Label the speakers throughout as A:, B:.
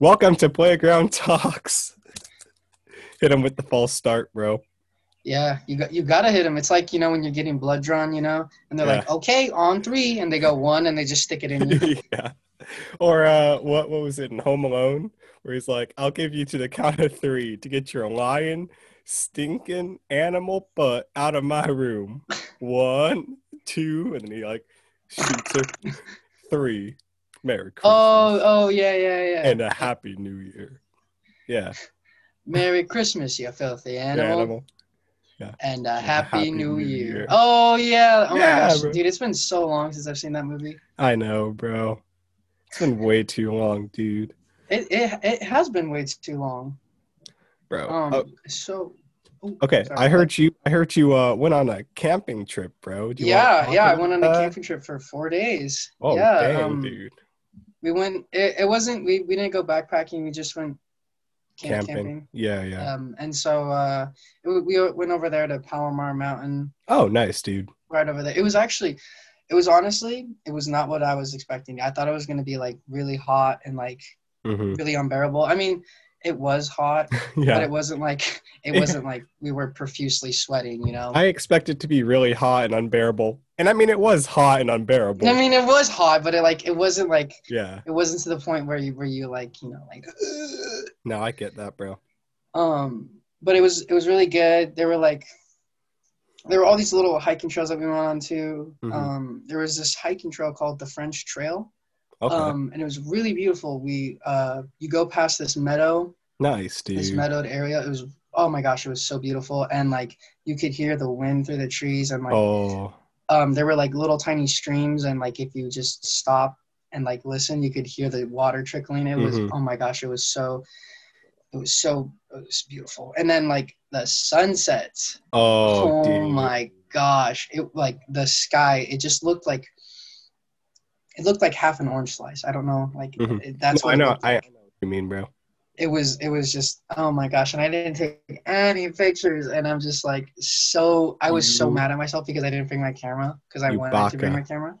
A: Welcome to Playground Talks. Hit him with the false start, bro.
B: Yeah, you got you gotta hit him. It's like you know when you're getting blood drawn, you know, and they're like, okay, on three, and they go one, and they just stick it in you.
A: yeah. Or uh, what? What was it in Home Alone, where he's like, "I'll give you to the count of three to get your lion, stinking animal butt out of my room. One, two, and then he like shoots her. Three. Merry Christmas
B: oh, oh yeah, yeah, yeah.
A: and a Happy New Year. Yeah.
B: Merry Christmas, you filthy animal,
A: animal.
B: and a happy,
A: Happy
B: New,
A: New
B: year.
A: Year.
B: Oh yeah, oh
A: Yeah,
B: my gosh,
A: bro.
B: dude, it's been so long since I've seen that movie.
A: I know, bro. It's been way too long, dude.
B: It it, it has been way too long.
A: Bro.
B: Um,
A: Oh,
B: so. oh,
A: okay,
B: sorry,
A: I heard you. I heard you uh, went on a camping trip, bro. Do you
B: Yeah, yeah, I went on a camping trip for four days.
A: Oh,
B: yeah,
A: dang,
B: um,
A: dude.
B: We went. It, it wasn't. We, we didn't go backpacking. We just went camp
A: Camping.
B: camping.
A: Yeah, yeah.
B: Um, and so uh, it, we went over there to Palomar Mountain,
A: oh, nice, dude.
B: right over there. It was actually, it was honestly, it was not what I was expecting. I thought it was gonna be like really hot and like
A: hmm
B: really unbearable. I mean, it was hot,
A: yeah.
B: but it wasn't like it wasn't like we were profusely sweating. You know.
A: I expect it to be really hot and unbearable, and I mean it was hot and unbearable.
B: I mean, it was hot, but it like it wasn't like
A: yeah.
B: it wasn't to the point where you where you like you know like.
A: No, I get that, bro.
B: Um, but it was it was really good. There were like there were all these little hiking trails that we went on to.
A: Mhm.
B: Um, there was this hiking trail called the French Trail,
A: Okay.
B: um, and it was really beautiful. We uh, you go past this meadow,
A: nice, dude.
B: this meadowed area. It was oh my gosh, it was so beautiful, and like you could hear the wind through the trees, and like
A: oh,
B: um, there were like little tiny streams, and like if you just stop and like listen, you could hear the water trickling. It was
A: Mhm.
B: oh my gosh, it was so, it was so it was beautiful. And then like the sunsets,
A: oh,
B: oh,
A: dude.
B: my gosh, it like the sky, it just looked like, it looked like half an orange slice. I don't know, like
A: Mhm.
B: it, that's
A: No,
B: what
A: I know.
B: looked
A: I, I know what you mean, bro.
B: It was it was just oh my gosh, and I didn't take any pictures, and I'm just like so I was so mad at myself because I didn't bring my camera because I
A: You
B: wanted to bring my camera,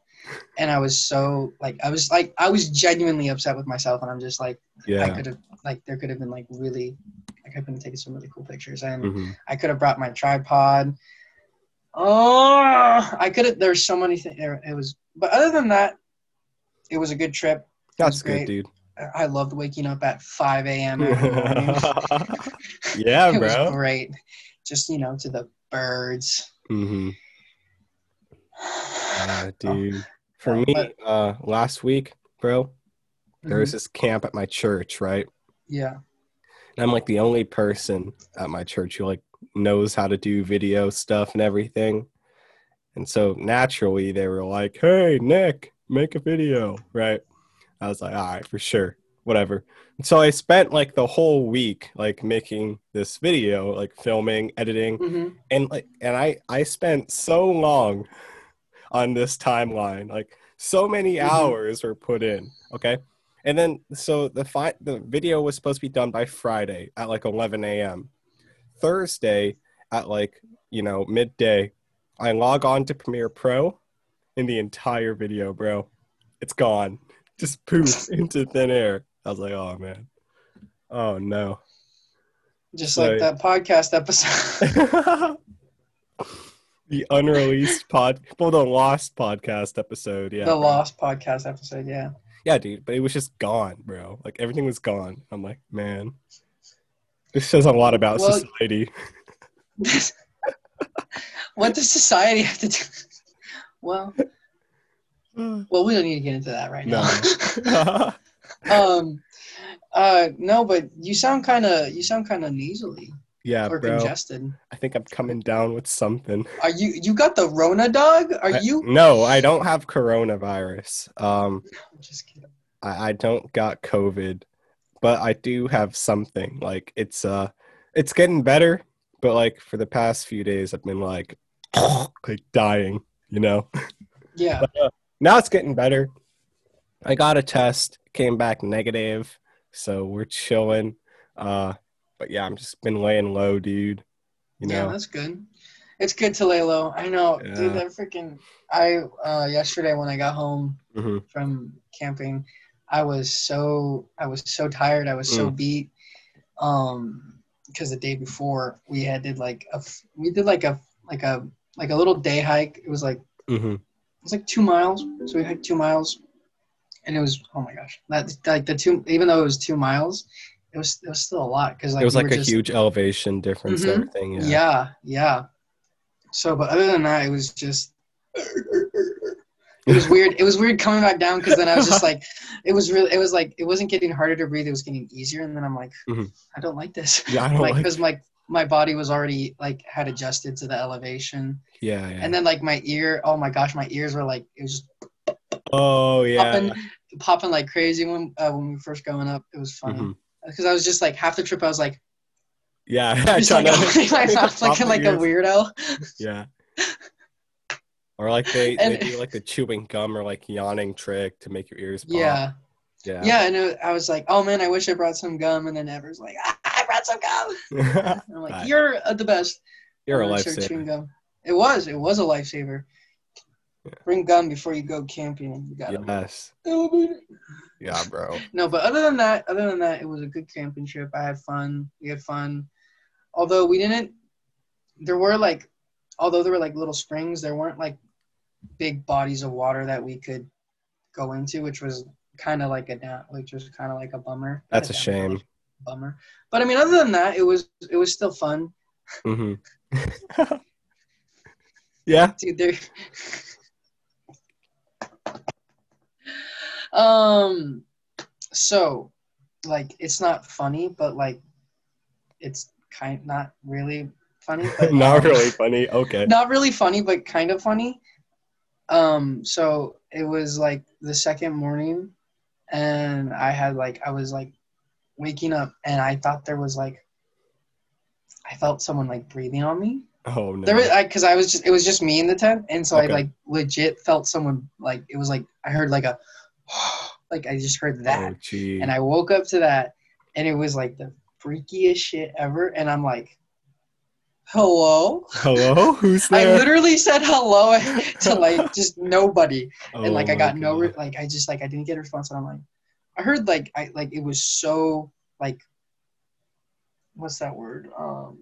B: and I was so like I was like I was genuinely upset with myself, and I'm just like
A: yeah.
B: I could have like there could have been like really like I could have taken some really cool pictures, and
A: Mhm.
B: I could have brought my tripod. Oh, I could have. There's so many things. It was, but other than that, it was a good trip.
A: That's good,
B: great.
A: dude.
B: I loved waking up at 5 a.m.
A: yeah,
B: it was
A: bro.
B: great. Just you know, to the birds.
A: hmm Yeah, dude. For
B: Oh,
A: me, uh, last week, bro, there
B: Mhm.
A: was this camp at my church, right?
B: Yeah.
A: And I'm like the only person at my church who like knows how to do video stuff and everything. And so naturally they were like, Hey Nick, make a video, right? I was like, all right, for sure. Whatever. And so I spent like the whole week like making this video, like filming, editing,
B: hmm
A: and like and I I spent so long on this timeline. Like so many
B: Mhm.
A: hours were put in. Okay. And then so the fi- the video was supposed to be done by Friday at like 11 a.m. Thursday at like you know midday, I log on to Premiere Pro, and the entire video, bro, it's gone, just poof into thin air. I was like, oh man, oh no.
B: Just like that podcast episode.
A: the unreleased pod, well, the lost podcast episode. Yeah,
B: the
A: bro.
B: Lost podcast episode. Yeah.
A: Yeah, dude, but it was just gone, bro. Like everything was gone. I'm like, man, this says a lot about
B: Well-
A: society.
B: what does society have to do? Well, well, we don't need to get into that right now.
A: No.
B: um, uh, no, but you sound kind of you sound kind of nasally
A: yeah,
B: or
A: bro.
B: congested.
A: I think I'm coming down with something.
B: Are you you got the Rona dog? Are
A: I-
B: you?
A: no, I don't have coronavirus. Um,
B: I'm just kidding.
A: I, I don't got COVID, but I do have something. Like it's uh, it's getting better. But like for the past few days, I've been like, like dying. You know.
B: Yeah.
A: now it's getting better. I got a test, came back negative, so we're chilling. Uh, but yeah, I'm just been laying low, dude. You
B: Yeah, that's good. It's good to lay low. I know,
A: Yeah.
B: dude. That freaking. I uh yesterday when I got home
A: Mhm.
B: from camping, I was so I was so tired. I was so
A: Mm.
B: beat. Um, because the day before we had did like a we did like a like a like a little day hike. It was like
A: hmm
B: it was like two miles. So we hiked two miles, and it was oh my gosh, that like the two even though it was two miles, it was it was still a lot because like
A: it was
B: we
A: like a
B: just-
A: huge elevation difference
B: Mhm.
A: everything. Yeah.
B: yeah yeah. So, but other than that, it was just. It was weird. It was weird coming back down because then I was just like, it was really, it was like, it wasn't getting harder to breathe. It was getting easier, and then I'm like,
A: Mhm.
B: I don't like this.
A: Yeah, I don't
B: like
A: like.
B: because my my body was already like had adjusted to the elevation,
A: Yeah, yeah.
B: and then like my ear, oh my gosh, my ears were like it was just
A: oh yeah.
B: popping, popping like crazy when uh, when we were first going up. It was funny because I was just like half the trip I was like
A: Yeah.
B: just
A: trying
B: like
A: to-
B: my mouth like like a weirdo.
A: Yeah. Or like they,
B: And-
A: they do like the chewing gum or like yawning trick to make your ears pop.
B: Yeah,
A: Yeah.
B: yeah, and it, I was like, oh man, I wish I brought some gum, and then Ever's like, ah, Some gum. I'm like, you're uh, the best.
A: You're a
B: I'm gonna start chewing gum. It was. It was a lifesaver.
A: Yeah.
B: Bring gum before you go camping. You got
A: Yes.
B: it.
A: Yeah, bro.
B: No, but other than that, other than that, it was a good camping trip. I had fun. We had fun. Although we didn't, there were like, although there were like little springs, there weren't like big bodies of water that we could go into, which was kind of like a down, which was kind of like a bummer.
A: That's a
B: downfall,
A: shame.
B: Bummer. But I mean, other than that, it was it was still fun,
A: hmm yeah.
B: dude. There. um. So, like, it's not funny, but like, it's kind not really funny. But,
A: Not really funny. Okay.
B: not really funny, but kind of funny. Um, so it was like the second morning, and I had like I was like waking up, and I thought there was like I felt someone like breathing on me.
A: Oh no.
B: There was because I, was just it was just me in the tent, and so
A: Okay.
B: I like legit felt someone like it was like I heard like a like I just heard that,
A: Oh
B: and I woke up to that, and it was like the freakiest shit ever, and I'm like, hello.
A: Hello. Who's there?
B: I literally said hello to like just nobody, oh, and like
A: Oh
B: I got no re- like I just like I didn't get a response, and I'm like, I heard like I like it was so like, what's that word? Um,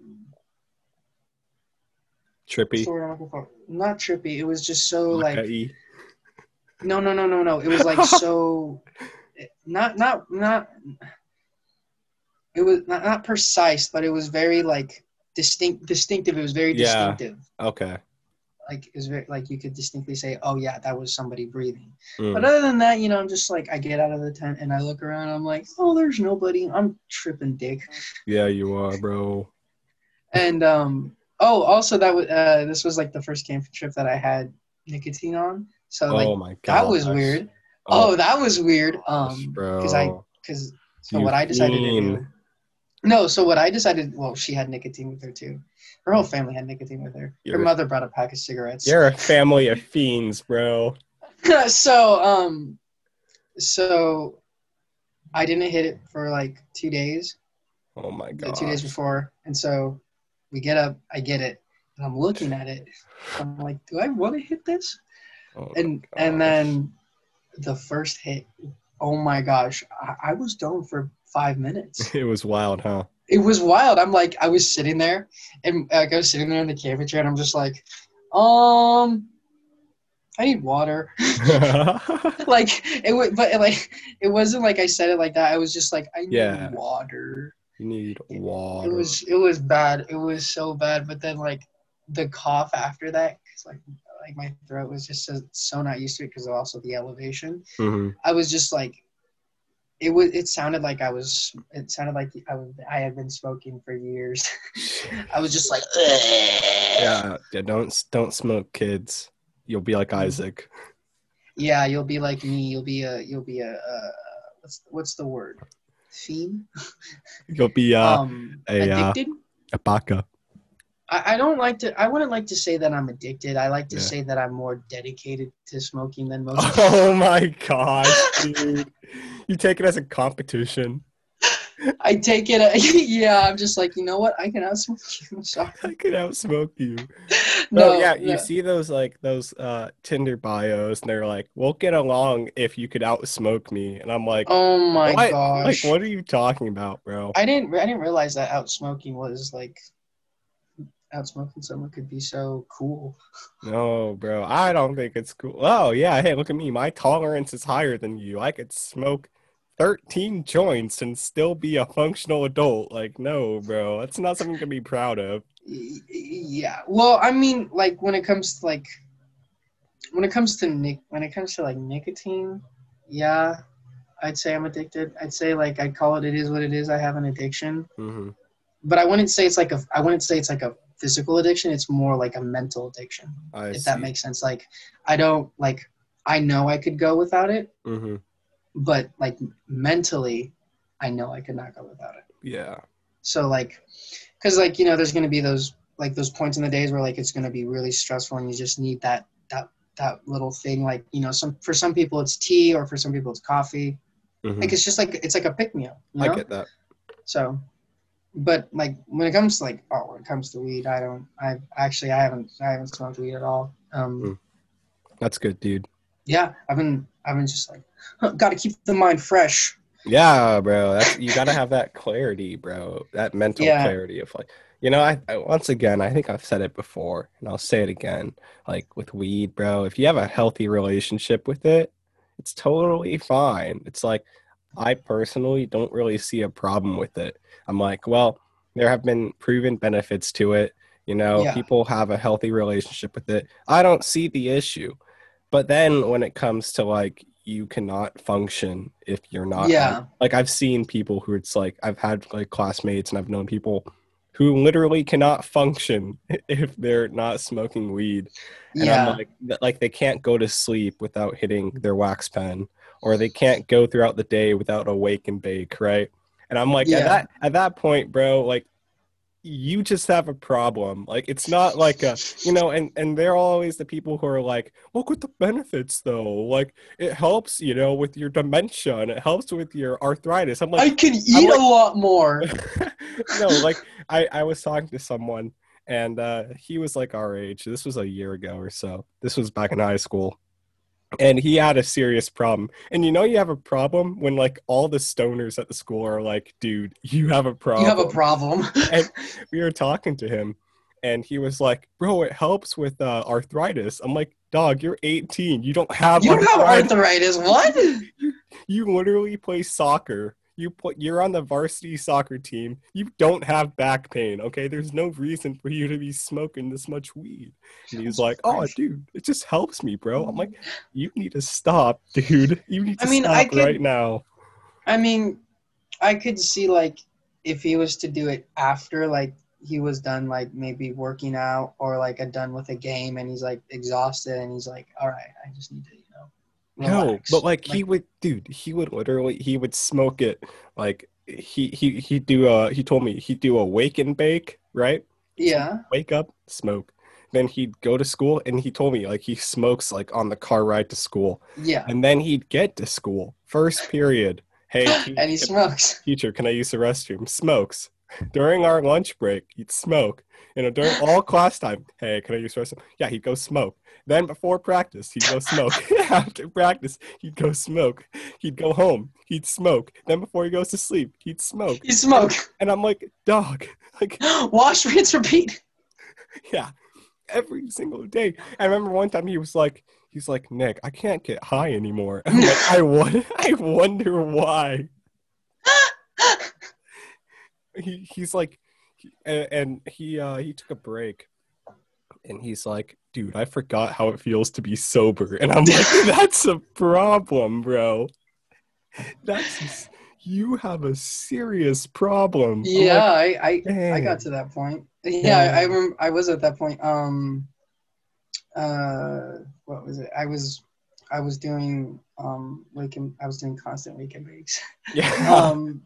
A: trippy.
B: the word I'm looking for? Not trippy. It was just so like no no no no no. It was like so, not not not. It was not, not precise, but it was very like distinct distinctive. It was very distinctive.
A: Yeah.
B: distinctive.
A: Okay.
B: Like was very like you could distinctly say, "Oh yeah, that was somebody breathing."
A: Mm.
B: But other than that, you know, I'm just like I get out of the tent and I look around. I'm like, oh, there's nobody. I'm tripping dick.
A: Yeah, you are, bro.
B: And um, oh, also that was uh, this was like the first camping trip that I had nicotine on. So like
A: oh my god.
B: that was weird. Oh, that was weird. Um, because I because so
A: You
B: what I decided to do. No, so what I decided. Well, she had nicotine with her too. Her whole family had nicotine with her. Her
A: You're-
B: mother brought a pack of cigarettes.
A: You're a family of fiends, bro.
B: so um so I didn't hit it for like two days,
A: Oh my god.
B: two days before. And so we get up, I get it, and I'm looking at it. I'm like, do I want to hit this?
A: Oh
B: And and then the first hit, oh my gosh, I, I was done for five minutes.
A: it was wild, huh?
B: It was wild. I'm like, I was sitting there, and like, I was sitting there in the camping chair, and I'm just like, um, I need water. like it would but like it wasn't like i said it like that i was just like i need
A: Yeah.
B: water
A: you need water.
B: it was it was bad it was so bad but then like the cough after that 'cause, like like my throat was just so, so not used to it because of also the elevation
A: Mhm.
B: i was just like it was it sounded like i was it sounded like i was i had been smoking for years i was just like
A: Yeah, yeah. Don't don't smoke, kids. You'll be
B: Mm-hmm.
A: like Isaac.
B: yeah you'll be like me you'll be a you'll be a uh, what's what's the word fiend
A: You'll be uh,
B: um
A: a, uh,
B: addicted
A: a baka.
B: I, I don't like to. I wouldn't like to say that I'm addicted. I like to
A: Yeah.
B: say that I'm more dedicated to smoking than most.
A: Oh my gosh, dude! You take it as a competition.
B: I take it. yeah, I'm just like, you know what? I can outsmoke you. Sorry.
A: I could outsmoke you.
B: No,
A: oh yeah,
B: no.
A: you see those like those uh Tinder bios, and they're like, "We'll get along if you could outsmoke me," and I'm like,
B: Oh my
A: what?
B: gosh.
A: Like, what are you talking about, bro?
B: I didn't. I didn't realize that outsmoking was like outsmoking someone could be so cool.
A: No, bro, I don't think it's cool. Oh yeah, hey, look at me. My tolerance is higher than you. I could smoke 13 joints and still be a functional adult. Like, no, bro, that's not something to be proud of.
B: Yeah. Well, I mean, like when it comes to like when it comes to nic when it comes to like nicotine, yeah, I'd say I'm addicted. I'd say like I'd call it it is what it is. I have an addiction,
A: hmm
B: but I wouldn't say it's like a I wouldn't say it's like a physical addiction. It's more like a mental addiction.
A: I
B: if
A: see.
B: that makes sense. Like I don't like I know I could go without it,
A: hmm
B: but like mentally, I know I could not go without it.
A: Yeah.
B: So like, because like you know, there's gonna be those like those points in the days where like it's gonna be really stressful and you just need that that that little thing. Like you know, some for some people it's tea or for some people it's coffee.
A: Mhm.
B: Like it's just like it's like a pick me up. You know?
A: I get that.
B: So, but like when it comes to like oh when it comes to weed, I don't. I actually I haven't I haven't smoked weed at all. Um,
A: Mm. That's good, dude.
B: yeah, I've been I've been just like got to keep the mind fresh.
A: Yeah, bro. That's, you got to have that clarity, bro. That mental
B: Yeah.
A: clarity of like, you know, I, I once again, I think I've said it before, and I'll say it again. Like with weed, bro. If you have a healthy relationship with it, it's totally fine. It's like I personally don't really see a problem with it. I'm like, well, there have been proven benefits to it. You know,
B: Yeah.
A: people have a healthy relationship with it. I don't see the issue. But then when it comes to like you cannot function if you're not
B: Yeah.
A: like I've seen people who it's like I've had like classmates and I've known people who literally cannot function if they're not smoking weed. And
B: yeah,
A: I'm like like they can't go to sleep without hitting their wax pen or they can't go throughout the day without a wake and bake, right? And I'm like
B: Yeah.
A: at that at that point, bro, like you just have a problem. Like it's not like a you know, and and they're always the people who are like, look at the benefits though. Like it helps, you know, with your dementia and it helps with your arthritis. I'm like,
B: I can eat
A: like-
B: a lot more.
A: no, like I, I was talking to someone and uh, he was like our age. This was a year ago or so. This was back in high school. And he had a serious problem. And you know you have a problem when like all the stoners at the school are like, dude, you have a problem.
B: You have a problem.
A: And we were talking to him and he was like, Bro, it helps with uh, arthritis. I'm like, dog, you're 18. You don't have
B: you don't have
A: arthritis
B: arthritis. What?
A: you literally play soccer. You put you're on the varsity soccer team. You don't have back pain, okay? There's no reason for you to be smoking this much weed. And he's like, "Oh, dude, it just helps me, bro." I'm like, mm-hmm. "You need to stop, dude. You need to
B: I mean,
A: stop
B: I could-
A: right now."
B: I mean, I could see like if he was to do it after like he was done like maybe working out or like a done with a game and he's like exhausted and he's like, all right, I just need to
A: No, but like he would, dude. He would literally he would smoke it like he he he do a he told me he'd do a wake and bake, right?
B: yeah,
A: wake up, smoke. Then he'd go to school, and he told me like he smokes like on the car ride to school,
B: yeah,
A: and then he'd get to school first period. Hey, te-
B: and he smokes.
A: teacher, can I use the restroom? Smokes. During our lunch break, he'd smoke. You know, during all class time, hey, can I use the restroom? Yeah, he'd go smoke. Then before practice, he'd go smoke. After practice, he'd go smoke. He'd go home, he'd smoke. Then before he goes to sleep, he'd smoke.
B: He'd smoke.
A: And I'm like, dog, like
B: Wash, rinse, repeat.
A: yeah every single day i remember one time he was like he's like nick i can't get high anymore I'm like, i won- i wonder why he, he's like he- and, and he uh he took a break and he's like dude i forgot how it feels to be sober and i'm like that's a problem bro that's you have a serious problem I'm like,
B: Yeah, I, I, I got to that point. Yeah, I, I
A: Yeah.
B: remember I was at that point. Um, uh, what was it? I was, I was doing um, wake and I was doing constant weekend breaks.
A: yeah
B: Um,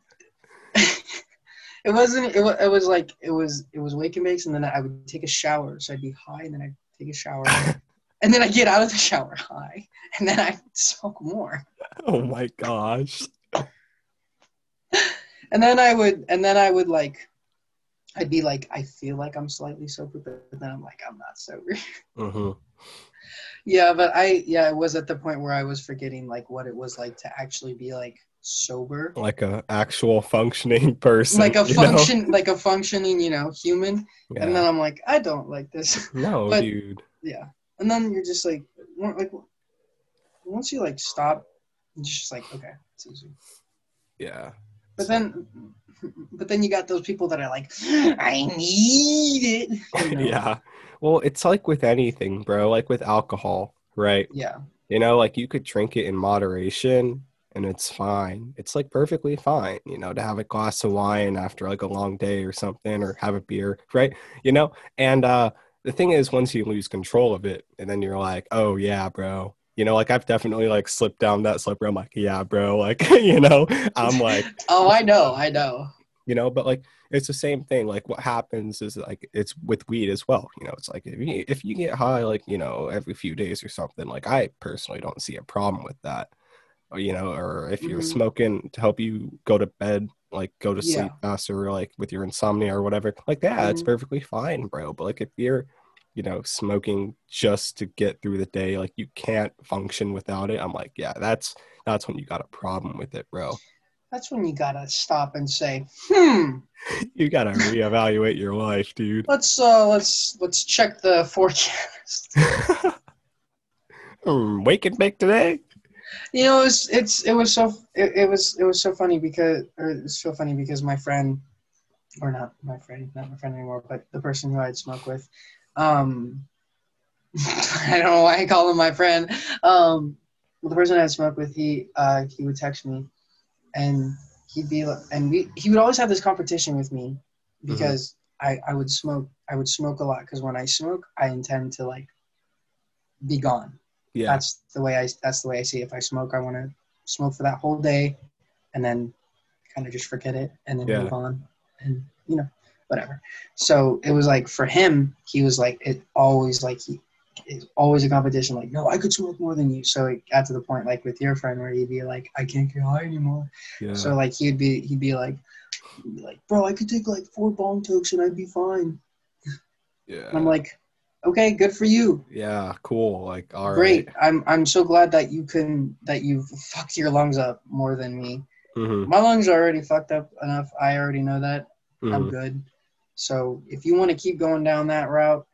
B: it wasn't. It was, it was like it was. It was wake and bakes, and then I would take a shower. So I'd be high, and then I'd take a shower, and then I get out of the shower high, and then I smoke more.
A: oh my gosh
B: and then I would, and then I would like, I'd be like, I feel like I'm slightly sober, but then I'm like, I'm not sober.
A: hmm
B: yeah, but I, yeah, it was at the point where I was forgetting like what it was like to actually be like sober,
A: Like a actual functioning person.
B: like a
A: you know?
B: function, like a functioning, you know, human.
A: Yeah.
B: And then I'm like, I don't like this.
A: no,
B: but-
A: dude.
B: yeah, and then you're just like, like, once you like stop, you're just like, okay, it's easy.
A: Yeah.
B: But then, but then you got those people that are like, I need it. you know?
A: yeah. Well, it's like with anything, bro. Like with alcohol, right?
B: Yeah.
A: You know, like you could drink it in moderation and it's fine. It's like perfectly fine, you know, to have a glass of wine after like a long day or something or have a beer, right? You know, and uh the thing is once you lose control of it and then you're like, "Oh yeah, bro." You know, like I've definitely like slipped down that slippery. I'm like, "Yeah, bro." Like, you know, I'm like,
B: Oh, I know, I know.
A: you know but like it's the same thing like what happens is like it's with weed as well you know it's like if you, if you get high like you know every few days or something like i personally don't see a problem with that you know or if you're
B: Mhm.
A: smoking to help you go to bed like go to sleep
B: Yeah.
A: faster or like with your insomnia or whatever like yeah it's
B: Mhm.
A: perfectly fine bro but like if you're you know smoking just to get through the day like you can't function without it i'm like yeah that's that's when you got a problem with it bro
B: That's when you gotta stop and say, hmm,
A: you gotta reevaluate your life dude
B: let's uh let's let's check the forecast.
A: Hmm, wake and bake today.
B: You know, it's it's it was so it, it was it was so funny because or it's so funny because my friend or not my friend, not my friend anymore, but the person who I'd smoke with, um I don't know why I call him my friend. Um well, the person I'd smoke with, he uh he would text me and he'd be like and we he would always have this competition with me because I I would smoke I would smoke a lot because when I smoke I intend to like be gone
A: Yeah,
B: that's the way I that's the way I see it. If I smoke, I want to smoke for that whole day, and then kind of just forget it and then
A: Yeah.
B: move on, and you know, whatever. So it was like for him, he was like it always like he it's always a competition. Like no, I could smoke more than you. So it got to the point like with your friend where he'd be like, I can't get high anymore.
A: yeah,
B: So like he'd be he'd be like. he'd be like, bro, I could take like four bong tokes and I'd be fine.
A: yeah.
B: And I'm like, okay, good for you.
A: yeah, cool. Like, all right.
B: Great. I'm I'm so glad that you can that you've fucked your lungs up more than me.
A: Mhm,
B: My lungs are already fucked up enough. I already know that. I'm
A: mhm.
B: good. So if you want to keep going down that route,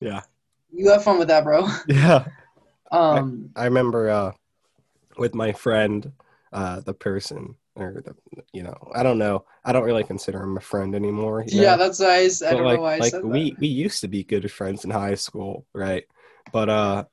A: Yeah,
B: you have fun with that, bro.
A: yeah.
B: Um,
A: I remember uh, with my friend, uh, the person, or the, you know, I don't know. I don't really consider him a friend anymore.
B: yeah,
A: know?
B: that's nice. I
A: But,
B: don't
A: like,
B: know why I
A: like
B: said
A: we
B: that.
A: we used to be good friends in high school, right? But uh,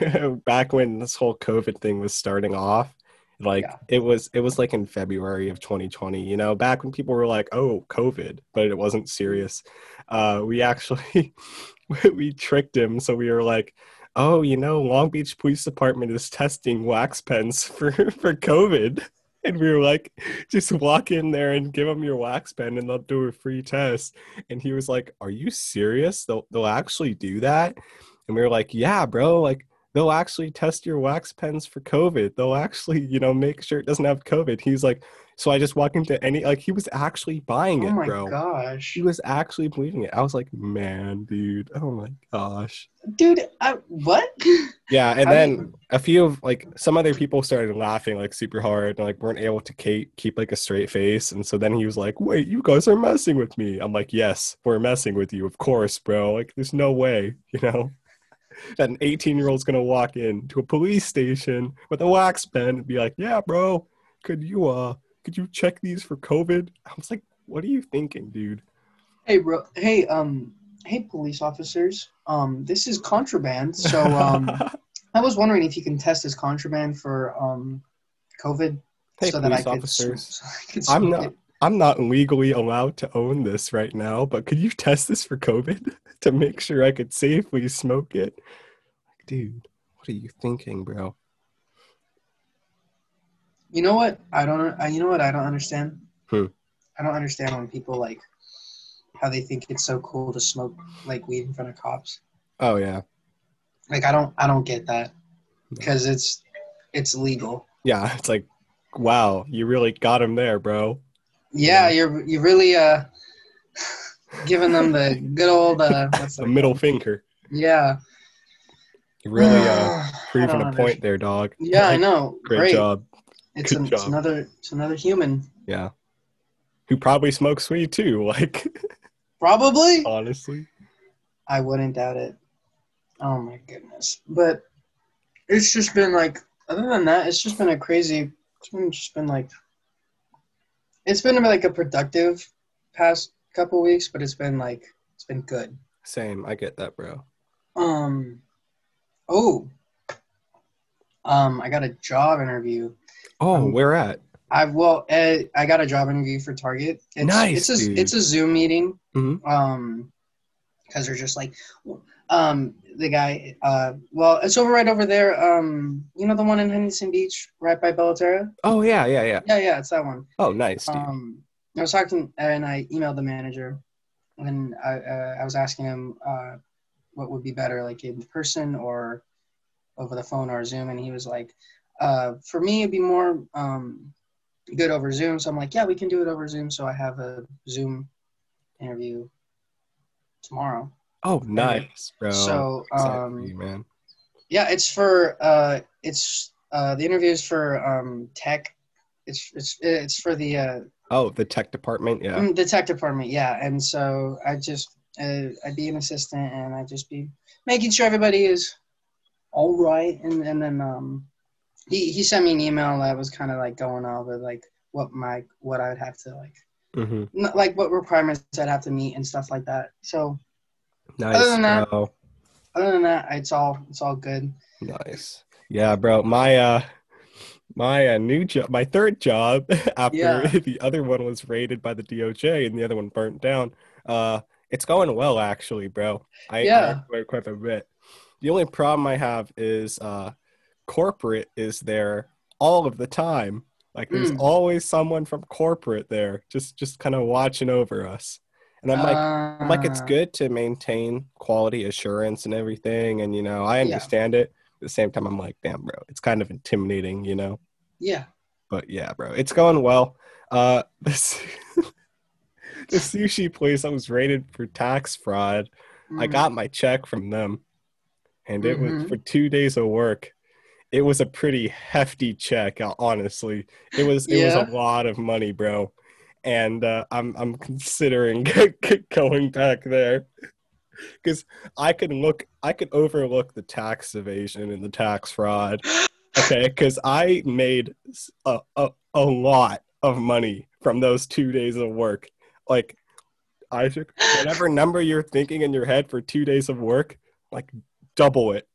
A: back when this whole COVID thing was starting off, like
B: Yeah.
A: it was it was like in February of 2020. You know, back when people were like, "Oh, COVID," but it wasn't serious. Uh, we actually we tricked him, so we were like. Oh, you know, Long Beach Police Department is testing wax pens for for COVID. And we were like, just walk in there and give them your wax pen and they'll do a free test. And he was like, Are you serious? They'll they'll actually do that? And we were like, Yeah, bro, like they'll actually test your wax pens for COVID. They'll actually, you know, make sure it doesn't have COVID. He's like, so I just walk into any like he was actually buying it, bro.
B: Oh my
A: bro.
B: gosh,
A: He was actually believing it. I was like, man, dude. Oh my gosh.
B: dude! I, what?
A: Yeah, and
B: do
A: then
B: you-
A: a few of like some other people started laughing like super hard and like weren't able to keep keep like a straight face, and so then he was like, "Wait, you guys are messing with me." I'm like, "Yes, we're messing with you, of course, bro. Like, there's no way, you know, that an 18 year old's gonna walk into a police station with a wax pen and be like, "Yeah, bro, could you uh, could you check these for COVID?" I was like, "What are you thinking, dude?"
B: Hey, bro. Hey, um, hey, police officers. Um, this is contraband. So, um, I was wondering if you can test this contraband for um, COVID,
A: hey,
B: so that I
A: police
B: could.
A: officers.
B: so could
A: I'm not.
B: it.
A: I'm not legally allowed to own this right now, but could you test this for COVID to make sure I could safely smoke it? Dude, what are you thinking, bro?
B: You know what? I don't. I, you know what? I don't understand.
A: Hmm.
B: I don't understand when people like how they think it's so cool to smoke like weed in front of cops.
A: Oh yeah,
B: Like I don't. I don't get that because it's it's legal.
A: yeah. It's like wow, you really got him there, bro.
B: Yeah, you're you really uh giving them the good old uh what's
A: The middle finger.
B: Yeah.
A: You really uh proving a point there, dog.
B: Yeah, I know.
A: Great,
B: Great.
A: job.
B: It's, an, it's another it's another human.
A: Yeah. Who probably smokes weed too, like
B: Probably.
A: honestly.
B: I wouldn't doubt it. Oh my goodness. But it's just been like other than that, it's just been a crazy it's been just been like it's been like a productive past couple weeks, but it's been like it's been good.
A: Same, I get that, bro.
B: Um oh. Um I got a job interview.
A: Oh,
B: Um,
A: where at?
B: I well, uh, I got a job interview for Target. It's,
A: Nice,
B: It's a
A: dude.
B: it's a Zoom meeting.
A: Mhm.
B: Um, because they're just like, um, the guy. Uh, well, it's over right over there. Um, you know the one in Huntington Beach, right by Bella Terra.
A: Oh yeah, yeah, yeah.
B: Yeah, yeah, it's that one.
A: Oh nice, dude.
B: Um, I was talking and I emailed the manager, and I uh, I was asking him uh, what would be better, like in person or over the phone or Zoom, and he was like, uh, for me it'd be more um, good over Zoom. So I'm like, yeah, we can do it over Zoom. So I have a Zoom interview tomorrow.
A: oh nice, bro.
B: so um,
A: you, man.
B: yeah, it's for uh, it's uh, the interview is for um, tech. It's it's it's for the uh,
A: Oh, the tech department, yeah.
B: Mm, the tech department, yeah. And so I just, uh, I'd be an assistant, and I'd just be making sure everybody is all right. And and then um, he he sent me an email that was kind of like going over like what my what I would have to like,
A: hmm
B: n- like what requirements I'd have to meet and stuff like that. So
A: Nice,
B: Other than that-
A: bro.
B: other than that, it's all it's all good.
A: Nice. Yeah, bro. My uh my uh, new job, my third job after
B: Yeah.
A: the other one was raided by the DOJ and the other one burnt down. Uh it's going well actually, bro. I, I
B: Yeah.
A: it quite a bit. The only problem I have is uh corporate is there all of the time. Like there's
B: Mm.
A: always someone from corporate there just just kind of watching over us. And I'm like I'm like it's
B: Uh,
A: good to maintain quality assurance and everything and you know i
B: Yeah.
A: understand it at the same time i'm like damn bro it's kind of intimidating you know
B: Yeah.
A: but yeah bro it's going well uh this the sushi place i was rated for tax fraud i
B: Mm.
A: got my check from them and it was
B: Mhm.
A: for two days of work it was a pretty hefty check honestly. It was it was a lot of money bro. And uh, i'm i'm considering going back there. Because i could look i could overlook the tax evasion and the tax fraud. Okay because i made a, a a lot of money from those two days of work. Like isaac whatever number you're thinking in your head for two days of work like double it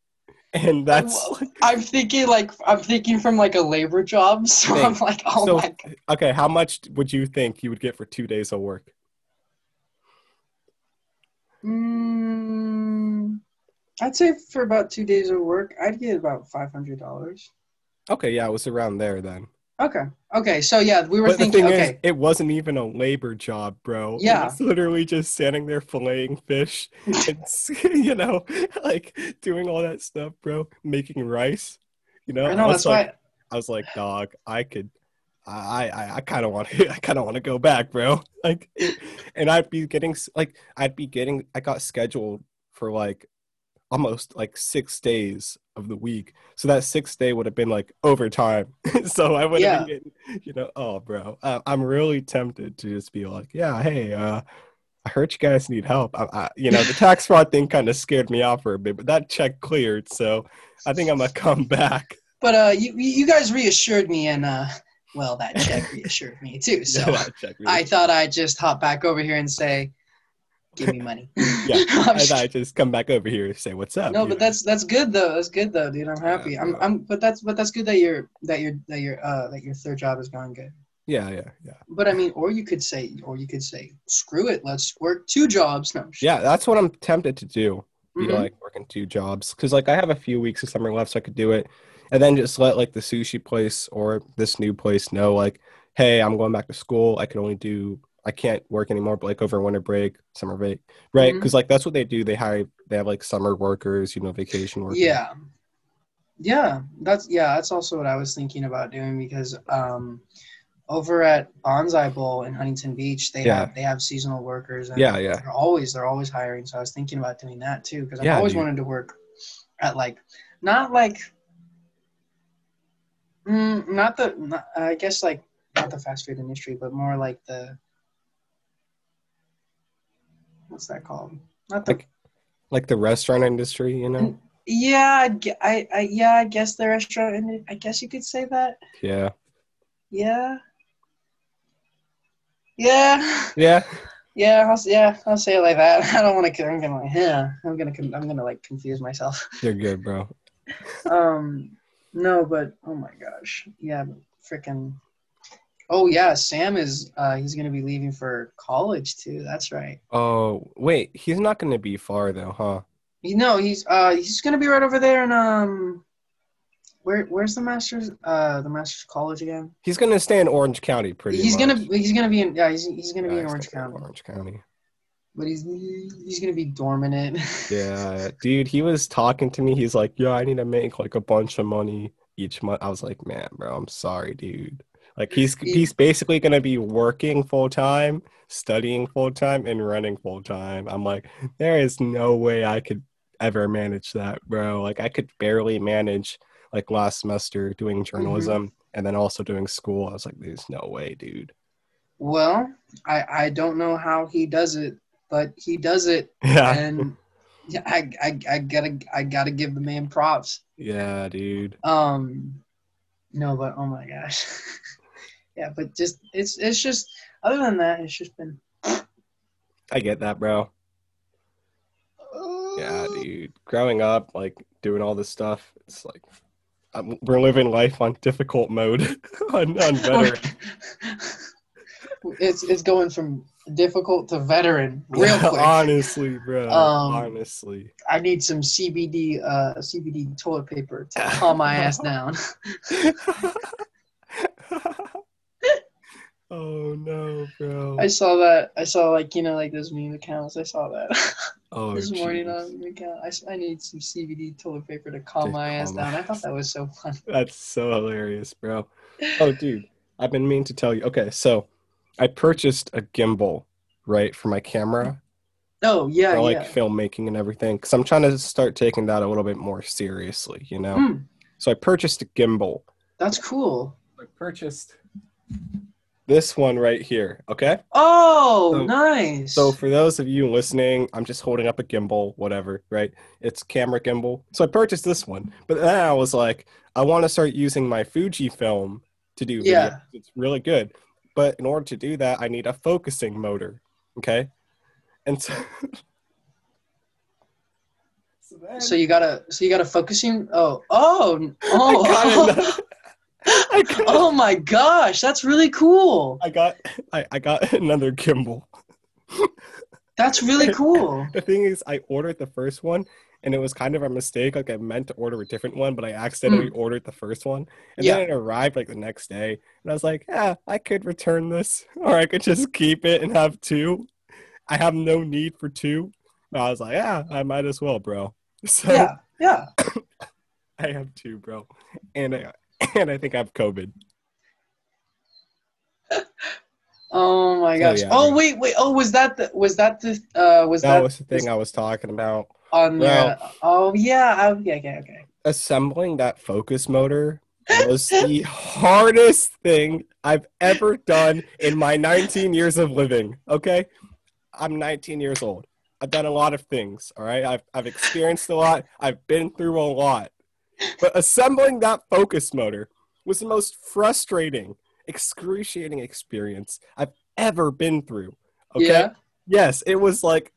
A: and that's
B: I'm thinking like I'm thinking from like a labor job, so I'm like, oh
A: so
B: my god.
A: okay how much would you think you would get for two days of work
B: Mm, I'd say for about two days of work, I'd get about five hundred dollars.
A: okay yeah it was around there then
B: Okay. Okay. So yeah, we were
A: but the
B: thinking.
A: thing
B: Okay.
A: is it wasn't even a labor job bro
B: Yeah.
A: it was literally just standing there filleting fish and you know like doing all that stuff bro making rice you know
B: I know
A: was
B: that's
A: like,
B: why.
A: I was like, dog, I could, I, I, I kind of want to, I kind of want to go back, bro. Like, and I'd be getting, like, I'd be getting, I got scheduled for like almost like six days of the week. So that sixth day would have been like overtime. so I would have been getting, you know, oh, bro, uh, I'm really tempted to just be like, yeah, hey, uh, I heard you guys need help. I, I, you know, the tax fraud thing kind of scared me off for a bit, but that check cleared. So I think I'm gonna come back.
B: But uh, you you guys reassured me, and uh, well, that check reassured me too. So
A: really
B: I thought I'd just hop back over here and say, "Give me money."
A: Yeah,
B: I'm
A: I
B: just-
A: thought I'd just come back over here and say what's up.
B: no, but
A: know?
B: that's that's good though. That's good though, dude. I'm happy.
A: Yeah,
B: I'm. I'm. But that's but that's good that you're that you're that your uh that your third job is going good.
A: yeah, yeah, yeah,
B: But I mean, or you could say, or you could say, screw it, let's work two jobs. No,
A: yeah. That's what I'm tempted to do. Be
B: Mhm.
A: like working two jobs because like I have a few weeks of summer left, so I could do it, and then just let like the sushi place or this new place know like, hey, I'm going back to school. I can only do. I can't work anymore, but like over winter break, summer break, right? Because like that's what they do. They hire. They have like summer workers, you know, vacation workers.
B: yeah, Yeah, that's yeah, that's also what I was thinking about doing because um, over at Bonsai Bowl in Huntington Beach, they
A: Yeah.
B: have they have seasonal workers. And
A: Yeah, yeah.
B: They're always they're always hiring. So I was thinking about doing that too because I've
A: Yeah,
B: always
A: dude.
B: wanted to work at like not like mm, not the not, I guess like not the fast food industry, but more like the what's that called? Not the
A: Like- Like the restaurant industry, you know?
B: yeah, I, I yeah, I guess the restaurant. I guess you could say that.
A: Yeah.
B: Yeah. Yeah.
A: Yeah.
B: Yeah. I'll, yeah. I'll say it like that. I don't want to. I'm gonna. Yeah. I'm gonna. I'm gonna like confuse myself.
A: You're good, bro.
B: Um. No, but oh my gosh. Yeah. Freaking. Oh yeah, Sam is. Uh, he's gonna be leaving for college too. That's right.
A: Oh, wait. He's not going to be far, though, huh?
B: You know, he's. Uh, he's gonna be right over there in um. Where Where's the masters? Uh, the masters college again.
A: He's going to stay in Orange County pretty
B: He's
A: much.
B: gonna. He's gonna be in. Yeah. He's. He's gonna be in Orange
A: gonna
B: County.
A: Orange County.
B: But he's. He's gonna be dormant it.
A: Yeah, dude, he was talking to me. He's like, "Yeah, I need to make like a bunch of money each month." I was like, "Man, bro, I'm sorry, dude." Like he's he's basically gonna be working full time, studying full time, and running full time. I'm like, there is no way I could ever manage that, bro. Like I could barely manage like last semester doing journalism and then also doing school. I was like, there's no way, dude.
B: Well, I I don't know how he does it, but he does it,
A: Yeah,
B: and yeah, I, I I gotta I gotta give the man props.
A: yeah, dude.
B: Um, no, but oh my gosh, yeah, but just it's it's just other than that, it's just been
A: I get that, bro. Yeah, dude. Growing up, like doing all this stuff, it's like um, we're living life on difficult mode on, on veteran.
B: it's it's going from difficult to veteran real quick.
A: honestly, bro.
B: Um,
A: honestly.
B: I need some CBD uh CBD toilet paper to calm my ass down.
A: Oh no, bro.
B: I saw that. I saw like you know like those meme accounts. I saw that
A: oh,
B: this morning on meme account. I need some CBD toilet paper to calm
A: To
B: my ass down.
A: my
B: I thought that was so fun.
A: That's so hilarious, bro. Oh, dude, I've been meaning to tell you. Okay, so I purchased a gimbal, right, for my camera.
B: Oh yeah,
A: for like
B: yeah.
A: filmmaking and everything because i'm trying to start taking that a little bit more seriously you know
B: Hmm,
A: so i purchased a gimbal
B: that's cool.
A: i purchased this one right here okay
B: Oh,
A: So-
B: nice.
A: so for those of you listening i'm just holding up a gimbal whatever right it's camera gimbal so i purchased this one but then i was like i want to start using my Fujifilm to do
B: Yeah.
A: videos. it's really good but in order to do that i need a focusing motor okay and so so, then-
B: so you gotta so you gotta focusing. Oh oh
A: I
B: oh
A: got
B: oh, my gosh, that's really cool.
A: I got I, I got another gimbal.
B: That's really cool.
A: The thing is, I ordered the first one, and it was kind of a mistake. Like I meant to order a different one, but I accidentally mm. ordered the first one, and
B: Yeah.
A: then it arrived like the next day, and I was like, "Yeah, I could return this, or I could just keep it and have two. I have no need for two. I was like, "Yeah, I might as well, bro." So
B: Yeah, yeah.
A: I have two, bro, and I and I think I have COVID.
B: Oh my
A: So,
B: gosh.
A: yeah,
B: oh wait, wait. Oh, was that the was that the uh was
A: That
B: that,
A: was the thing I was talking about.
B: on
A: Well-
B: the Oh yeah, I, yeah, okay, okay.
A: assembling that focus motor was the hardest thing I've ever done in my 19 years of living. Okay, I'm 19 years old. I've done a lot of things. All right, I've I've experienced a lot. I've been through a lot. But assembling that focus motor was the most frustrating, excruciating experience I've ever been through. Okay.
B: Yeah.
A: Yes, it was like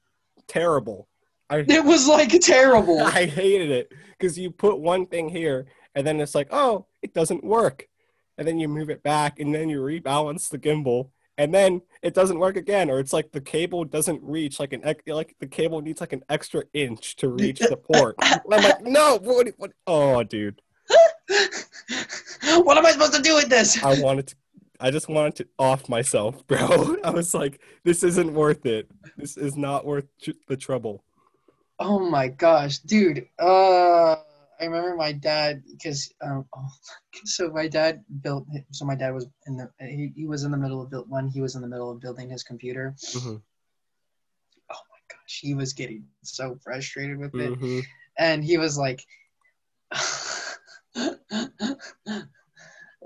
A: terrible. I
B: It was like terrible.
A: I hated it because you put one thing here and then it's like, oh, it doesn't work. And then you move it back and then you rebalance the gimbal and then it doesn't work again or it's like the cable doesn't reach like an like the cable needs like an extra inch to reach the port. I'm like, no, what, what? Oh, dude,
B: what am I supposed to do with this?
A: I wanted to. I just wanted to off myself, bro. I was like, this isn't worth it. This is not worth tr- the trouble.
B: Oh my gosh, dude. Uh I remember my dad because um, oh, so my dad built so my dad was in the he, he was in the middle of build when he was in the middle of building his computer.
A: Mhm.
B: Oh my gosh, he was getting so frustrated with it,
A: Mhm.
B: and he was like,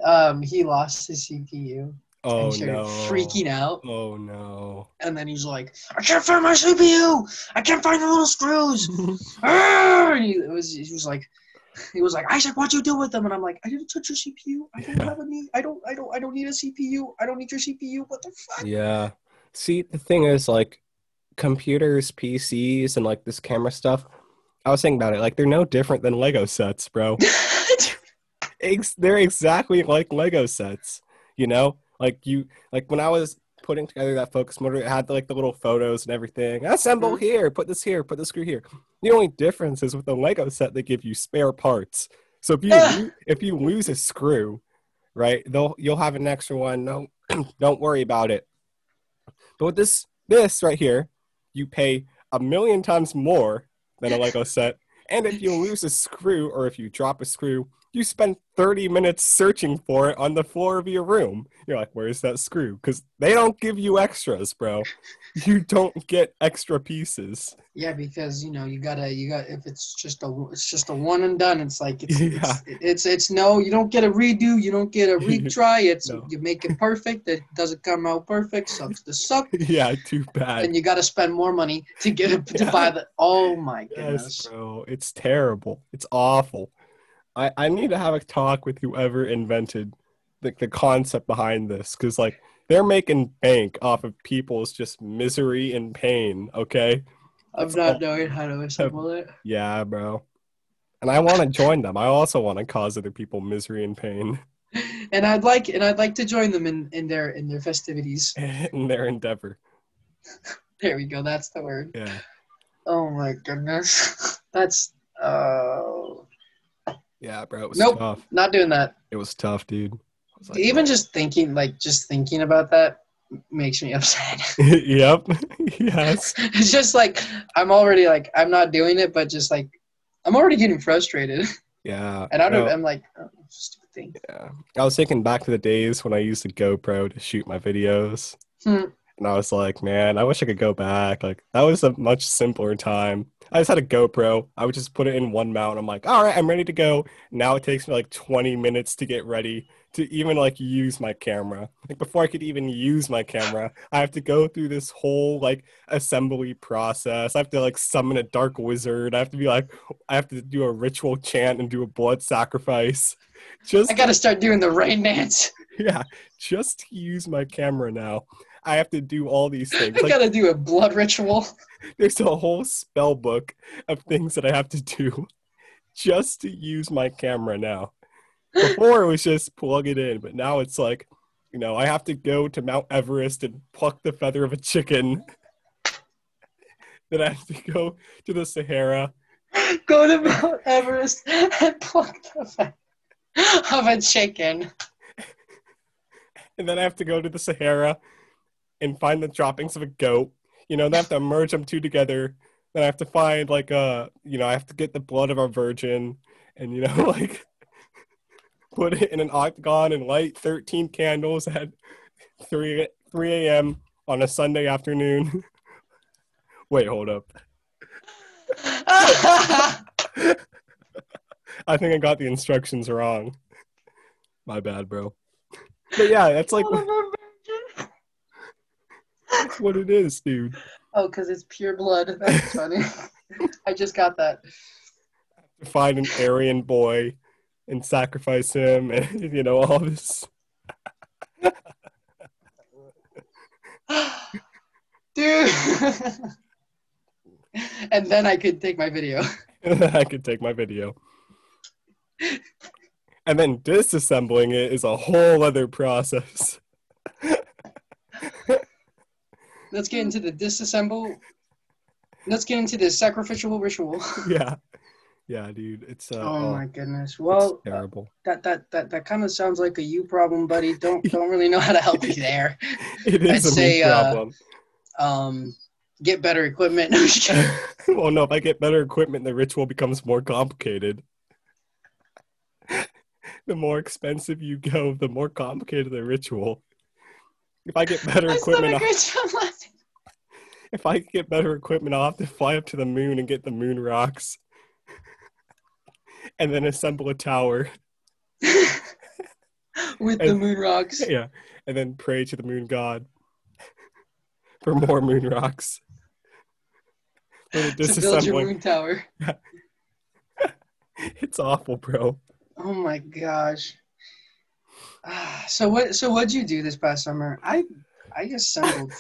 B: um, he lost his CPU
A: Oh
B: and
A: no.
B: freaking out.
A: Oh no.
B: And then he's like, I can't find my CPU. I can't find the little screws. And he, it was, he was like, he was like, Isaac, what'd you do with them? And I'm like, I didn't touch your CPU. I don't
A: Yeah.
B: have a need. I don't. I don't. I don't need a CPU. I don't need your CPU. What the fuck?
A: Yeah. See, the thing is, like, computers, PCs, and like this camera stuff. I was thinking about it. Like, they're no different than Lego sets, bro. Ex- they're exactly like Lego sets. You know, like you, like when I was putting together that focus motor, it had like the little photos and everything. Assemble
B: Mhm.
A: here, put this here, put the screw here. The only difference is with the Lego set, they give you spare parts. So if you if you lose a screw, right, they'll you'll have an extra one. No, don't worry about it. But with this this right here, you pay a million times more than a Lego set. And if you lose a screw or if you drop a screw, you spend 30 minutes searching for it on the floor of your room. You're like, where's that screw? Because they don't give you extras, bro. You don't get extra pieces.
B: yeah, because you know you gotta. You got if it's just a. It's just a one and done. It's like it's.
A: Yeah.
B: It's, it's it's no. You don't get a redo. You don't get a retry. It's
A: No.
B: you make it perfect. It doesn't come out perfect. Sucks to suck.
A: yeah, too bad.
B: and you got to spend more money to get it to
A: Yeah.
B: buy the. Oh my goodness!
A: Yes, bro. It's terrible. It's awful. I, I need to have a talk with whoever invented the, the concept behind this because, like, they're making bank off of people's just misery and pain, okay?
B: of not knowing how to assemble it.
A: Yeah, bro. And I want to join them. I also want to cause other people misery and pain
B: And I'd like and I'd like to join them in, in their in their festivities.
A: in their endeavor.
B: There we go. That's the word.
A: Yeah.
B: Oh my goodness. That's uh
A: Yeah, bro. It was
B: Nope.
A: tough.
B: not doing that.
A: It was tough, dude. Was like,
B: Even just thinking like just thinking about that makes me upset.
A: yep. yes.
B: it's just like I'm already like I'm not doing it, but just like I'm already getting frustrated.
A: Yeah.
B: And I don't. I'm like oh, stupid thing.
A: Yeah. I was thinking back to the days when I used a GoPro to shoot my videos.
B: Hmm.
A: And I was like, man, I wish I could go back. Like, that was a much simpler time. I just had a GoPro. I would just put it in one mount. I'm like, all right, I'm ready to go. Now it takes me like 20 minutes to get ready to even like use my camera. Like, before I could even use my camera, I have to go through this whole like assembly process. I have to like summon a dark wizard. I have to be like, I have to do a ritual chant and do a blood sacrifice. Just
B: I gotta start doing the rain dance.
A: yeah, just to use my camera now, I have to do all these things.
B: I
A: Like,
B: gotta do a blood ritual.
A: there's a whole spell book of things that I have to do just to use my camera now. Before it was just plug it in, but now it's like, you know, I have to go to Mount Everest and pluck the feather of a chicken. then I have to go to the Sahara.
B: Go to Mount Everest and pluck the feather of a chicken.
A: and then I have to go to the Sahara and find the droppings of a goat. You know, then I have to merge them two together. Then I have to find like a, you know, I have to get the blood of a virgin, and you know, like put it in an octagon and light thirteen candles at three three a.m. on a Sunday afternoon. Wait, hold up. I think I got the instructions wrong. My bad, bro. But yeah, that's like that's what it is, dude.
B: oh, because it's pure blood. That's funny. I just got that.
A: to find an Aryan boy and sacrifice him, and you know all this.
B: Dude. and then I could take my video.
A: I could take my video, and then disassembling it is a whole other process.
B: Let's get into the disassemble. Let's get into the sacrificial ritual.
A: yeah, yeah, dude, it's uh,
B: oh my goodness. Well,
A: terrible.
B: that that that that kind of sounds like a you problem, buddy. Don't don't really know how to help you there.
A: It is
B: I'd
A: a
B: say, uh,
A: problem.
B: Um, get better equipment. No, I'm just kidding.
A: well, no, if I get better equipment, the ritual becomes more complicated. the more expensive you go, the more complicated the ritual. If I get better
B: That's
A: equipment,
B: a
A: I'll-
B: great job laughing.
A: if I could get better equipment, I'll have to fly up to the moon and get the moon rocks, and then assemble a tower.
B: With the moon rocks.
A: Yeah, and then pray to the moon god for more moon rocks.
B: To build your moon tower.
A: it's awful, bro.
B: Oh my gosh. Ah, so what? So what'd you do this past summer? I I assembled.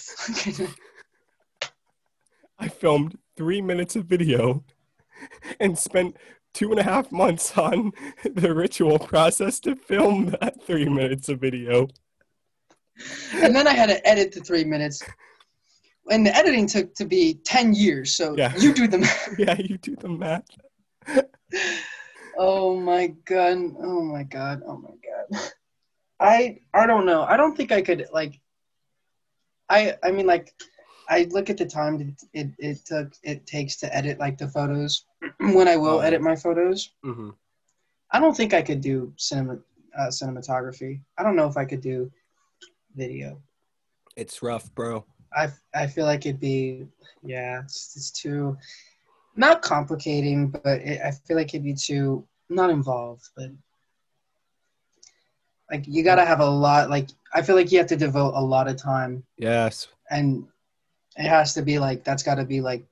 A: I filmed three minutes of video and spent two and a half months on the ritual process to film that three minutes of video.
B: and then I had to edit the three minutes. And the editing took to be ten years. So
A: Yeah.
B: you do the math.
A: Yeah, you do the math.
B: Oh my god. Oh my god. Oh my god. I I don't know. I don't think I could like I I mean like I look at the time it, it took it takes to edit like the photos when I will
A: Oh.
B: edit my photos.
A: hmm
B: I don't think I could do cinema uh, cinematography. I don't know if I could do video.
A: It's rough, bro.
B: I I feel like it'd be yeah, it's, it's too not complicating, but it, I feel like it'd be too not involved, but like you got to have a lot. Like I feel like you have to devote a lot of time,
A: Yes.
B: and it has to be like that's got to be like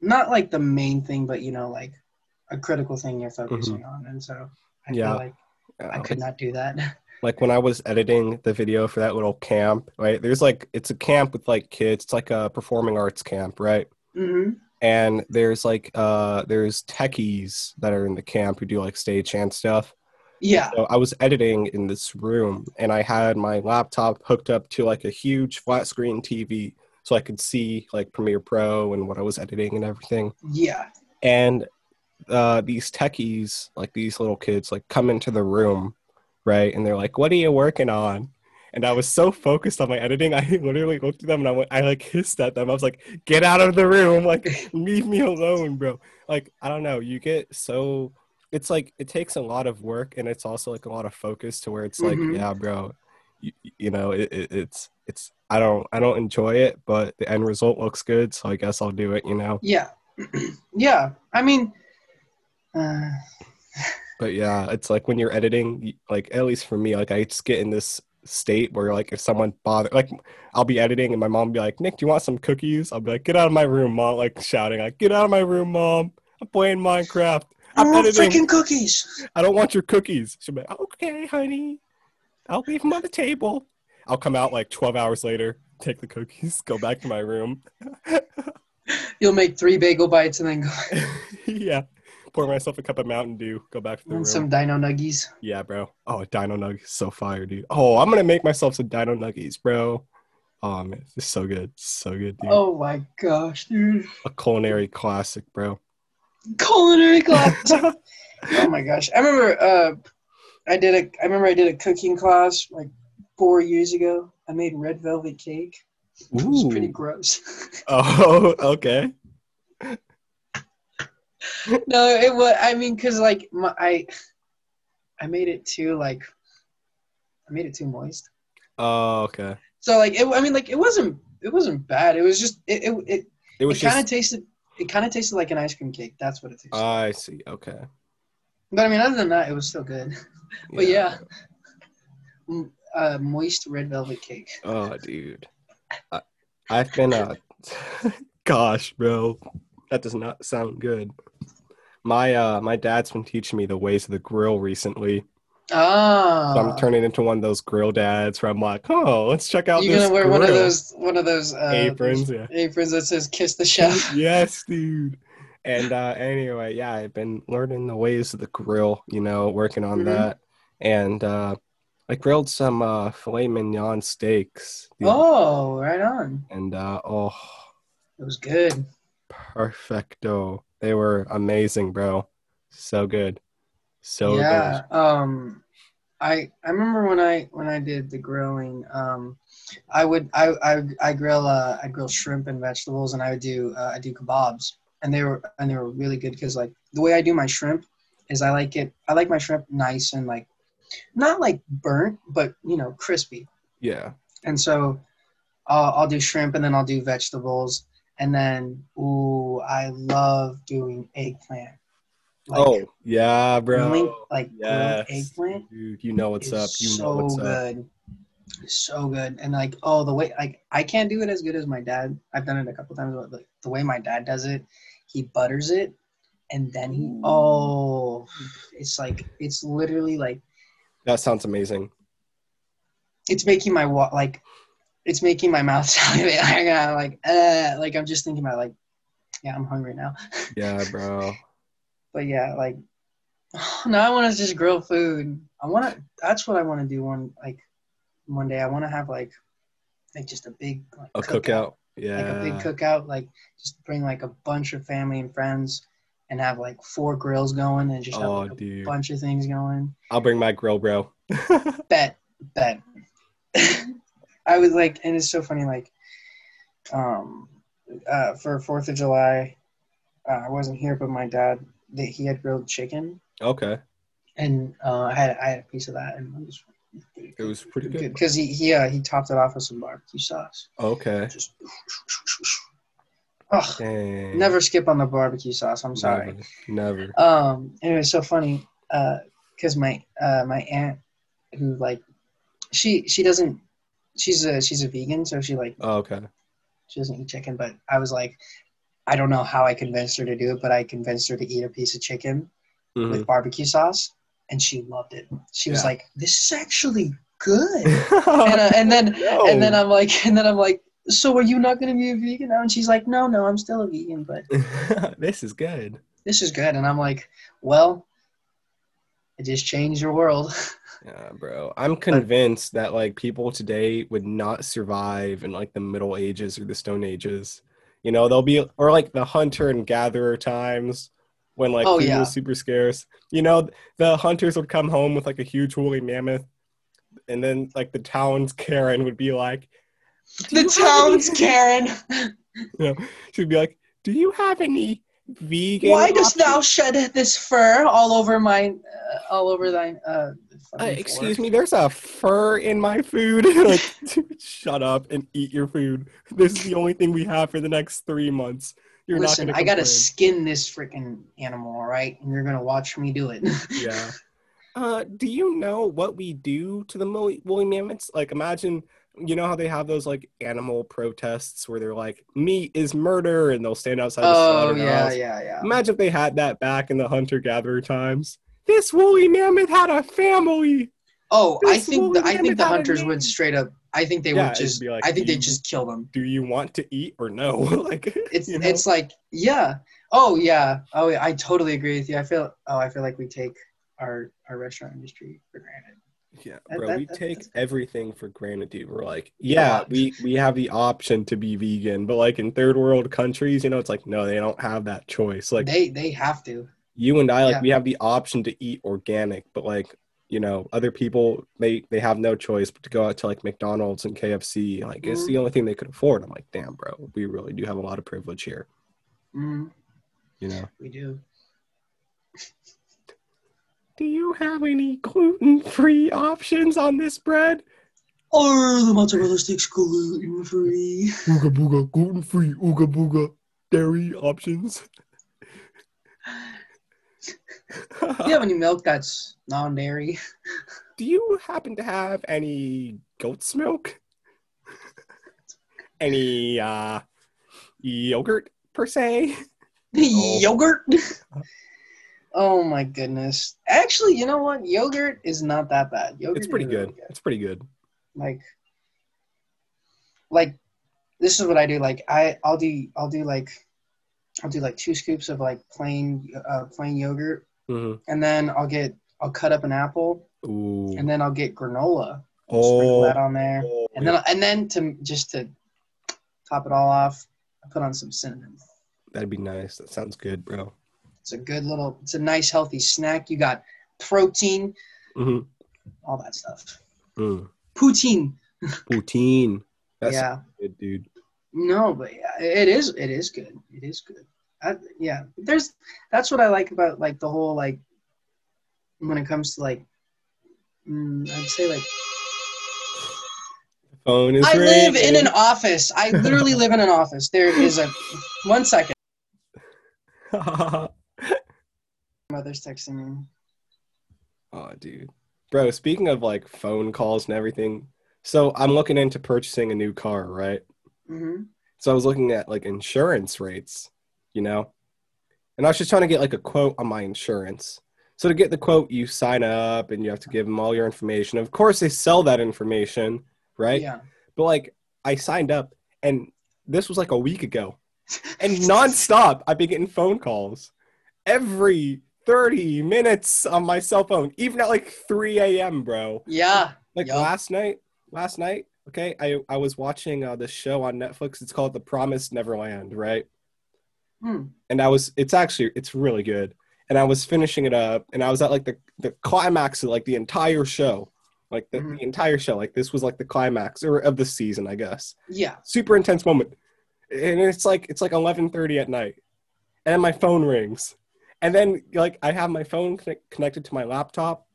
B: not like the main thing, but you know like a critical thing you're focusing on, and so I
A: Yeah.
B: feel like I
A: Uh,
B: could not do that.
A: like when I was editing the video for that little camp, right? There's like it's a camp with like kids. It's like a performing arts camp, right?
B: hmm
A: And there's like uh there's techies that are in the camp who do like stagehand stuff.
B: Yeah.
A: So I was editing in this room and I had my laptop hooked up to like a huge flat screen TV so I could see like Premiere Pro and what I was editing and everything.
B: Yeah.
A: And uh, these techies, like these little kids, like come into the room, right? And they're like, "What are you working on?" And I was so focused on my editing, I literally looked at them and I went, I like hissed at them. I was like, "Get out of the room! Like, leave me alone, bro!" Like, I don't know. You get so it's like it takes a lot of work and it's also like a lot of focus to where it's like,
B: Mhm.
A: yeah, bro, you, you know, it, it, it's it's I don't I don't enjoy it, but the end result looks good, so I guess I'll do it. You know.
B: Yeah. yeah. I mean, uh,
A: But yeah, it's like when you're editing, like at least for me, like I just get in this state where like if someone bother, like I'll be editing and my mom will be like, Nick, do you want some cookies? I'll be like, get out of my room, mom, like shouting, like, get out of my room, mom. I'm playing Minecraft.
B: I
A: I'm
B: want
A: editing.
B: freaking cookies.
A: I don't want your cookies. She'll be like, okay, honey. I'll leave them on the table. I'll come out like 12 hours later, take the cookies, go back to my room.
B: You'll make three bagel bites and then go
A: yeah. Pour myself a cup of Mountain Dew, go back to the room.
B: some dino nuggies.
A: Yeah, bro. Oh, Dino Nuggies, so fire, dude. Oh, I'm gonna make myself some Dino Nuggies, bro. Oh man, this is so good, so good, dude.
B: Oh my gosh, dude.
A: A culinary classic, bro.
B: Culinary class. oh my gosh. I remember uh I did a I remember I did a cooking class like four years ago. I made red velvet cake. It was pretty gross.
A: Oh, okay.
B: no, it was I mean cuz like my, I I made it too like I made it too moist.
A: Oh, okay.
B: So like it I mean like it wasn't it wasn't bad. It was just it it it,
A: It
B: it
A: was
B: kind of
A: just.
B: tasted it kind of tasted like an ice cream cake. That's what it tasted. like.
A: I see. Okay.
B: But I mean, other than that, it was still good. But yeah, M- uh, moist red velvet cake.
A: Oh, dude. I, I've been uh. Gosh, bro, that does not sound good. My uh, my dad's been teaching me the ways of the grill recently.
B: Ah,
A: So I'm turning into one of those grill dads where I'm like, oh, let's check out
B: you're gonna wear one of those one of those uh,
A: aprons. Yeah.
B: aprons that says "Kiss the Chef."
A: yes, dude. And uh, anyway, yeah, I've been learning the ways of the grill, you know, working on
B: Mhm.
A: that. And uh, I grilled some uh, filet mignon steaks.
B: Oh, right on.
A: And uh, oh,
B: It was good.
A: perfecto. They were amazing, bro. So good. So
B: yeah. Um, I I remember when I when I did the grilling. Um, I would I I, I grill uh I grill shrimp and vegetables, and I would do uh, I do kebabs, and they were and they were really good because like the way I do my shrimp is I like it I like my shrimp nice and like not like burnt, but you know, crispy.
A: Yeah.
B: And so uh, I'll do shrimp and then I'll do vegetables. And then, ooh, I love doing eggplant. Like,
A: oh yeah, bro.
B: link- like
A: Yes.
B: eggplant.
A: Dude, you know what's up. You
B: so
A: know what's up.
B: good. So good. And like, oh, the way like I can't do it as good as my dad. I've done it a couple times, but like, the way my dad does it, he butters it, and then he oh, it's like it's literally like
A: That sounds amazing.
B: it's making my wa- like it's making my mouth salivate. I got like uh like I'm just thinking about like yeah I'm hungry now.
A: Yeah, bro.
B: But yeah, like now I want to just grill food. I want to. That's what I want to do one like one day. I want to have like like just a big like,
A: A cookout. Yeah.
B: like a big cookout. Like just bring like a bunch of family and friends and have like four grills going and just have
A: Oh,
B: like, a bunch of things going.
A: I'll bring my grill, bro.
B: Bet, bet. I was like, and it's so funny. Like, um, uh, for Fourth of July, uh, I wasn't here, but my dad, they, he had grilled chicken,
A: okay.
B: and uh, I had I had a piece of that, and it was
A: It was pretty good.
B: because he he uh, he topped it off with some barbecue sauce.
A: Okay.
B: Just,
A: Dang.
B: never skip on the barbecue sauce. I'm sorry.
A: Never. never.
B: Um, and it was so funny Uh, because my uh, my aunt who like she she doesn't she's a she's a vegan so she like
A: Oh, okay.
B: she doesn't eat chicken but I was like I don't know how I convinced her to do it but I convinced her to eat a piece of chicken
A: Mhm.
B: with barbecue sauce and she loved it. She was like this is actually good and, uh, and then
A: No.
B: and then I'm like and then I'm like so are you not going to be a vegan now and she's like no no I'm still a vegan but
A: this is good.
B: this is good and I'm like well it just changed your world.
A: Yeah, bro. I'm convinced that like people today would not survive in like the Middle Ages or the Stone Ages. You know, they'll be or like the hunter and gatherer times when like
B: Oh,
A: food
B: yeah.
A: was super scarce. You know, the hunters would come home with like a huge woolly mammoth, and then like the town's Karen would be like, "Do
B: the town's
A: any-"
B: Karen.
A: Yeah, she'd be like, "Do you have any vegan?"
B: Why dost thou shed this fur all over my, uh, all over thine? Uh,
A: Uh, excuse me, there's a fur in my food. like, shut up and eat your food. This is the only thing we have for the next three months. You're
B: Listen, I gotta skin this freaking animal, all right? And you're gonna watch me do it.
A: Yeah. Uh, do you know what we do to the woolly mammoths? Like, imagine, you know how they have those like animal protests where they're like, "Meat is murder," and they'll stand outside the
B: oh
A: slaughterhouse.
B: yeah, yeah, yeah.
A: Imagine if they had that back in the hunter-gatherer times. This woolly mammoth had a family.
B: Oh, I think the, I think the hunters would straight up. I think they
A: Yeah,
B: would just.
A: like,
B: I think they'd just kill them.
A: Do you want to eat or no? like,
B: It's
A: you know?
B: it's like yeah. Oh yeah. Oh yeah. I totally agree with you. I feel. Oh, I feel like we take our our restaurant industry for granted.
A: Yeah, bro,
B: that-
A: we take everything for granted, dude. We're like, yeah, we we have the option to be vegan, but like in third world countries, you know, it's like no, they don't have that choice. Like
B: they they have to.
A: you and I, like
B: yeah.
A: we have the option to eat organic, but like you know, other people they they have no choice but to go out to like McDonald's and KFC. Like it's
B: Mhm.
A: the only thing they could afford. I'm like, damn, bro, we really do have a lot of privilege here.
B: Mm,
A: You know.
B: we do.
A: Do you have any gluten free options on this bread?
B: Are the mozzarella sticks gluten free.
A: Ooga booga, gluten free, ooga booga, dairy options.
B: Do you have any milk that's non-dairy?
A: Do you happen to have any goat's milk? any uh yogurt per se?
B: Yogurt. Oh my goodness! Actually, you know what? Yogurt is not that bad. Yogurt
A: It's pretty
B: really
A: good. It's pretty good.
B: Like, like this is what I do. Like I I'll do I'll do like I'll do like two scoops of like plain uh, plain yogurt,
A: hmm
B: and then I'll get I'll cut up an apple,
A: Ooh.
B: and then I'll get granola. I'll sprinkle
A: oh,
B: that on there.
A: oh,
B: And then, and then to just to top it all off, I put on some cinnamon.
A: that'd be nice. That sounds good, bro.
B: It's a good little, it's a nice healthy snack. You got protein,
A: hmm
B: all that stuff.
A: Mm.
B: Poutine.
A: Poutine. That's
B: yeah.
A: good, dude.
B: No, but yeah, it is. It is good. It is good. I, yeah. There's. That's what I like about like the whole like when it comes to like Mm, I'd say like
A: Phone is
B: I live in an office. I literally live in an office. There is a one second. Mother's texting me.
A: oh, dude, bro. Speaking of like phone calls and everything, so I'm looking into purchasing a new car, right?
B: hmm
A: So I was looking at like insurance rates, you know, and I was just trying to get like a quote on my insurance. So to get the quote, you sign up and you have to give them all your information. Of course, they sell that information, right?
B: Yeah.
A: But like, I signed up, and this was like a week ago, and nonstop, I've been getting phone calls every 30 minutes on my cell phone, even at like 3 a.m., bro.
B: Yeah.
A: Like
B: Yup.
A: last night, last night, okay, I, I was watching uh, this show on Netflix. It's called The Promised Neverland, right?
B: Hmm.
A: And I was, it's actually, it's really good. And I was finishing it up, and I was at like the, the climax of like the entire show. Like the,
B: Mhm.
A: the entire show, like this was like the climax or of the season, I guess
B: Yeah.
A: super intense moment and it's like it's like 11:30 at night and my phone rings and then like I have my phone connect- connected to my laptop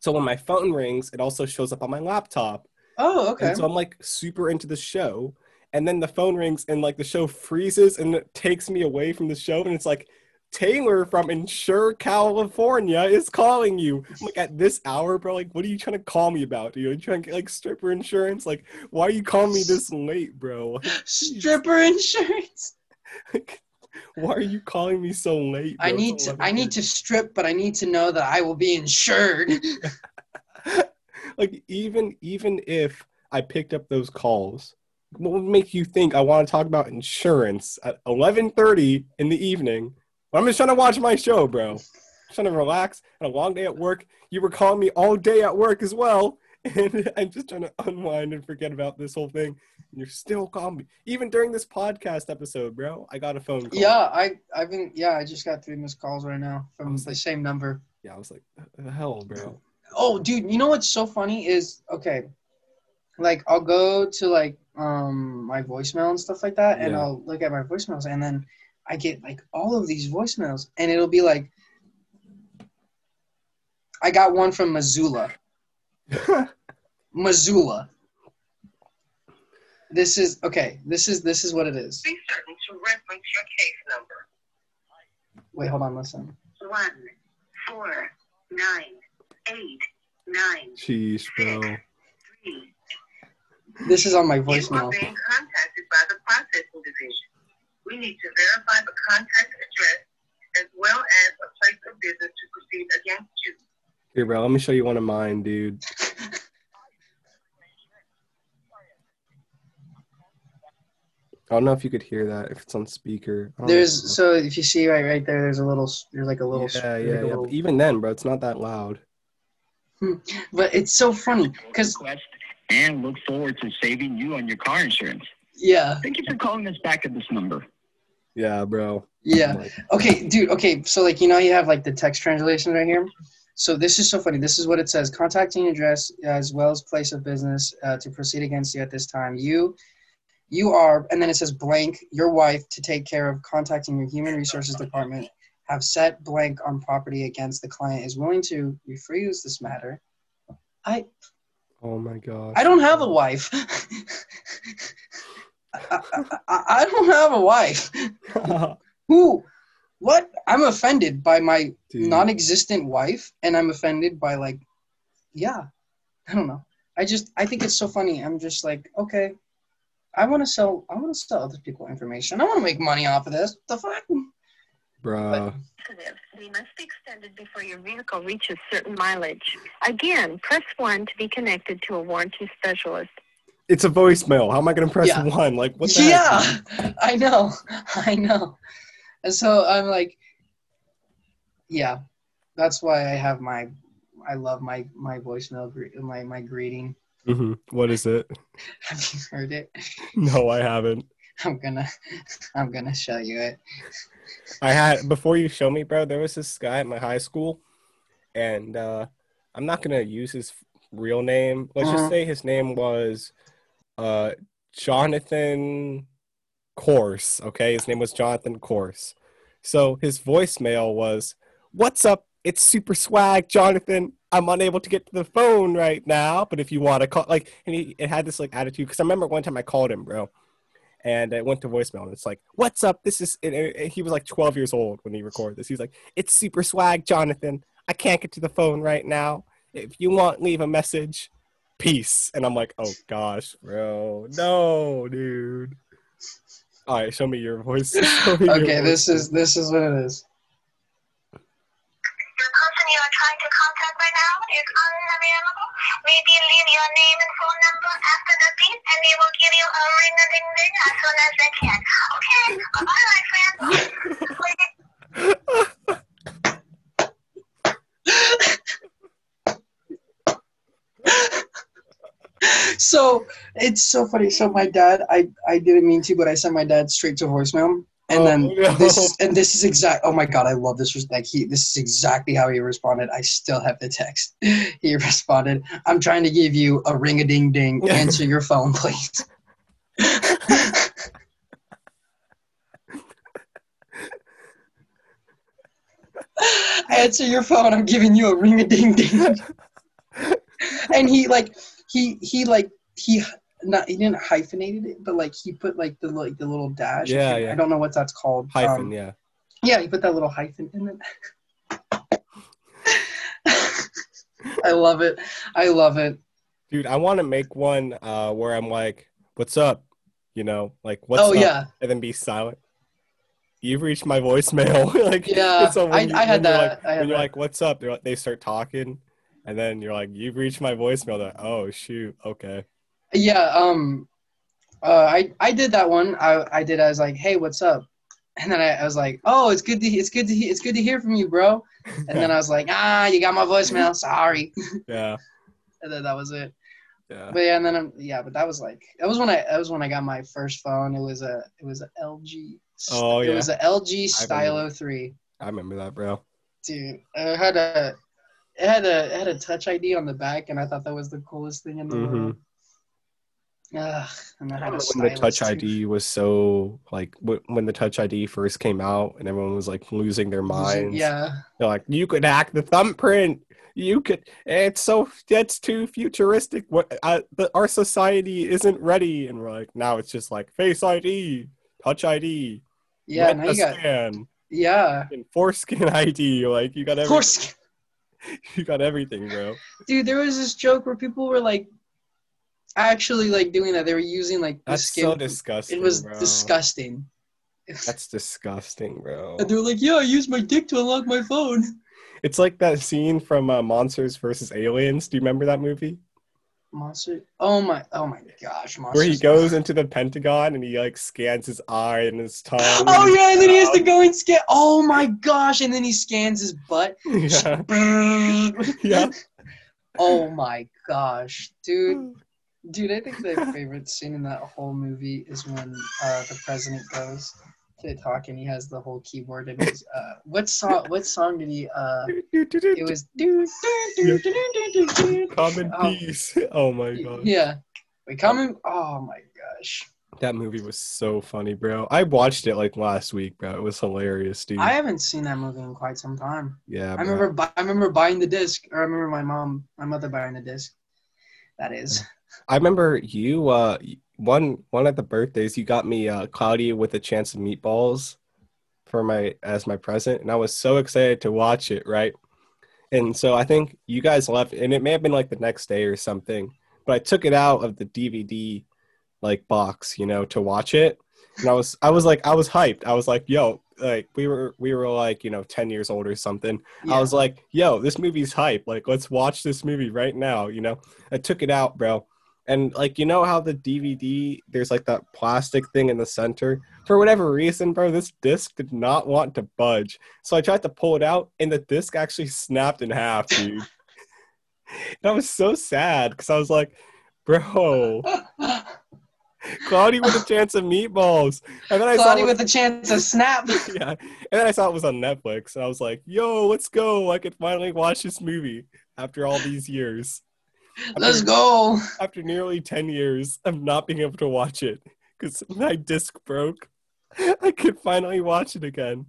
A: so when my phone rings it also shows up on my laptop
B: Oh, okay.
A: and so I'm like super into the show and then the phone rings and like the show freezes and it takes me away from the show and it's like Taylor from Insure California is calling you. I'm like at this hour, bro. Like, what are you trying to call me about? Are you trying to get like stripper insurance? Like, why are you calling me this late, bro?
B: Stripper insurance.
A: Like, why are you calling me so late?
B: I need to. I need to strip, but I need to know that I will be insured.
A: like even even if I picked up those calls, what would make you think I want to talk about insurance at 11:30 in the evening? I'm just trying to watch my show, bro. Trying to relax. Had a long day at work. You were calling me all day at work as well, and I'm just trying to unwind and forget about this whole thing. You're still calling me, even during this podcast episode, bro. I got a phone call.
B: yeah, I. I've been. Yeah, I just got three missed calls right now from the
A: like-
B: same number.
A: Yeah, I was like, the hell, bro.
B: Oh, dude, you know what's so funny is okay, like I'll go to like um my voicemail and stuff like that, and
A: Yeah.
B: I'll look at my voicemails, and then I get like all of these voicemails, and it'll be like, I got one from Missoula, Missoula. This is okay. This is this is what it is.
C: Be certain to reference your case number.
B: Wait, hold on, listen.
C: One, four, nine, eight, nine,
A: Sheesh, bro.
C: three.
B: This is on my voicemail.
C: You are
B: voicemail.
C: being contacted by the processing division. We need to verify the contact address as well as a place of business to proceed against you.
A: Here, bro. Let me show you one of mine, dude. I don't know if you could hear that if it's on speaker.
B: There's
A: know.
B: so if you see right right there, there's a little there's like a little
A: yeah, yeah,
B: like
A: yeah.
B: little-
A: even then, bro, it's not that loud.
B: But it's so funny because
D: and look forward to saving you on your car insurance.
B: yeah
D: Thank you for calling us back at this number.
A: Yeah, bro.
B: yeah
A: like,
B: okay dude okay so like you know you have like the text translation right here. So this is so funny. This is what it says: contacting address as well as place of business uh, to proceed against you at this time. You, you are, and then it says blank. Your wife to take care of contacting your human resources department. Have set blank on property against the client is willing to refuse this matter. I
A: oh my god.
B: I don't have a wife. I, I, I, don't have a wife. Who? What? I'm offended by my
A: Dude.
B: non-existent wife, and I'm offended by like, yeah, I don't know. I just I think it's so funny. I'm just like, okay, I want to sell. I want to sell other people information. I want to make money off of this. The fuck?
E: bro. They must be extended before your vehicle reaches certain mileage. Again, press 1 to be connected to a warranty specialist.
A: It's a voicemail. How am I gonna press
B: Yeah.
A: one? Like what the heck?
B: yeah, I know, I know. And so I'm like, yeah, that's why I have my. I love my my voicemail my my greeting.
A: Mhm. What is it?
B: Have you heard it?
A: No, I haven't.
B: I'm gonna I'm gonna show you it.
A: I had before you show me, bro. There was this guy at my high school, and uh, I'm not gonna use his real name. Let's
B: Uh-huh.
A: just say his name was uh, Jonathan Course. Okay, his name was Jonathan Course. So his voicemail was, "What's up, it's super swag, Jonathan. I'm unable to get to the phone right now, but if you want to call, like, and he it had this like attitude because I remember one time I called him, bro, and it went to voicemail, and it's like, "What's up? This is." And, and he was like 12 years old when he recorded this. He's like, "It's super swag, Jonathan. I can't get to the phone right now. If you want, leave a message. Peace." And I'm like, "Oh gosh, bro, no, dude." All right, show me your voice. Me your
B: Okay,
A: voice.
B: this is this is what it is.
C: The person you are trying to contact right now is unavailable. Maybe leave your name and phone number after the beep, and they will give you a ring a ding ding as soon as they can. Okay, bye bye, my friend.
B: So it's so funny. So my dad, I I didn't mean to, but I sent my dad straight to voicemail. And
A: Oh,
B: then
A: no.
B: this is, and this is exact. Oh my god, I love this. Like he, this is exactly how he responded. I still have the text. He responded, "I'm trying to give you a ring a ding ding. Answer your phone, please." Answer your phone. I'm giving you a ring a ding ding. and he like he he like he not he didn't hyphenated it, but like he put like the like the little dash.
A: Yeah, yeah.
B: I don't know what that's called.
A: hyphen,
B: Um,
A: yeah.
B: yeah, he put that little hyphen in it. I love it. I love it.
A: Dude, I want to make one uh, where I'm like, "What's up?" You know, like "What's
B: oh
A: up?"
B: yeah,
A: and then be silent. You've reached my voicemail. like,
B: Yeah,
A: so
B: I-
A: you-
B: I had that.
A: Like,
B: I had
A: when you're
B: that.
A: like, "What's up?" They're like, they start talking, and then you're like, "You've reached my voicemail." They're like, "Oh shoot, okay."
B: Yeah. Um, uh, I I did that one. I I did. I was like, hey, what's up? And then I, I was like, oh, it's good to it's good to it's good to hear from you, bro. And then I was like, ah, you got my voicemail. Sorry.
A: yeah,
B: And then that was it.
A: yeah.
B: But yeah, and then um, yeah, but that was like that was when I that was when I got my first phone. It was a it was a LG.
A: Oh, yeah.
B: it was a LG Stylo three.
A: I remember that, bro.
B: Dude, it had a it had a it had a touch ID on the back, and I thought that was the coolest thing in the
A: Mhm.
B: world. Ugh, and I
A: I
B: had a
A: remember when the Touch. ID was so like wh- when the Touch ID first came out, and everyone was like losing their minds.
B: Yeah,
A: They're like, you could hack the thumbprint. You could. It's so that's too futuristic. What? Uh, the, our society isn't ready, and we're like, now it's just like Face ID, Touch ID,
B: yeah. Now you got
A: scan,
B: yeah.
A: and foreskin ID. Like you got everything.
B: course,
A: You got everything, bro.
B: dude. There was this joke where people were like, actually like doing that. They were using like the
A: That's
B: skin.
A: so disgusting.
B: it was
A: bro.
B: disgusting.
A: That's disgusting, bro.
B: And they were like, "Yeah, I used my dick to unlock my phone."
A: It's like that scene from uh, Monsters versus Aliens. Do you remember that movie?
B: Monster. Oh my. Oh my gosh. Monster.
A: Where he goes into the Pentagon and he like scans his eye and his tongue.
B: Oh yeah, and then he has to go and scan. Oh my gosh, and then he scans his butt.
A: yeah. Yeah.
B: Oh my gosh, dude. Dude, I think my favorite scene in that whole movie is when uh, the president goes to talk and he has the whole keyboard and his uh, what song? What song did he? Uh, it was.
A: Common
B: Oh.
A: peace. Oh my god.
B: Yeah. Wait, coming. Oh my gosh.
A: That movie was so funny, bro. I watched it like last week, bro. It was hilarious, dude.
B: I haven't seen that movie in quite some time.
A: yeah,
B: I
A: bro.
B: remember. Bu- I remember buying the disc, or I remember my mom, my mother buying the disc. That is.
A: I remember you uh one one of the birthdays you got me uh Cloudy with a Chance of Meatballs for my as my present and I was so excited to watch it, right? And so I think you guys left and it may have been like the next day or something, but I took it out of the DVD like box, you know, to watch it. And I was I was like I was hyped. I was like, yo, like we were we were like, you know, 10 years old or something.
B: Yeah.
A: I was like, yo, this movie's hype. Like, let's watch this movie right now. You know, I took it out, bro. And like, you know how the DVD, there's like that plastic thing in the center. For whatever reason, bro, this disc did not want to budge. So I tried to pull it out, and the disc actually snapped in half, dude. and I was so sad because I was like, bro, Cloudy with a chance of meatballs. And then I
B: Cloudy
A: saw it
B: with a chance of snap.
A: yeah. And then I saw it was on Netflix, and I was like, "Yo, let's go! I could finally watch this movie after all these years,
B: Let's go.
A: after nearly ten years of not being able to watch it because my disc broke. I could finally watch it again.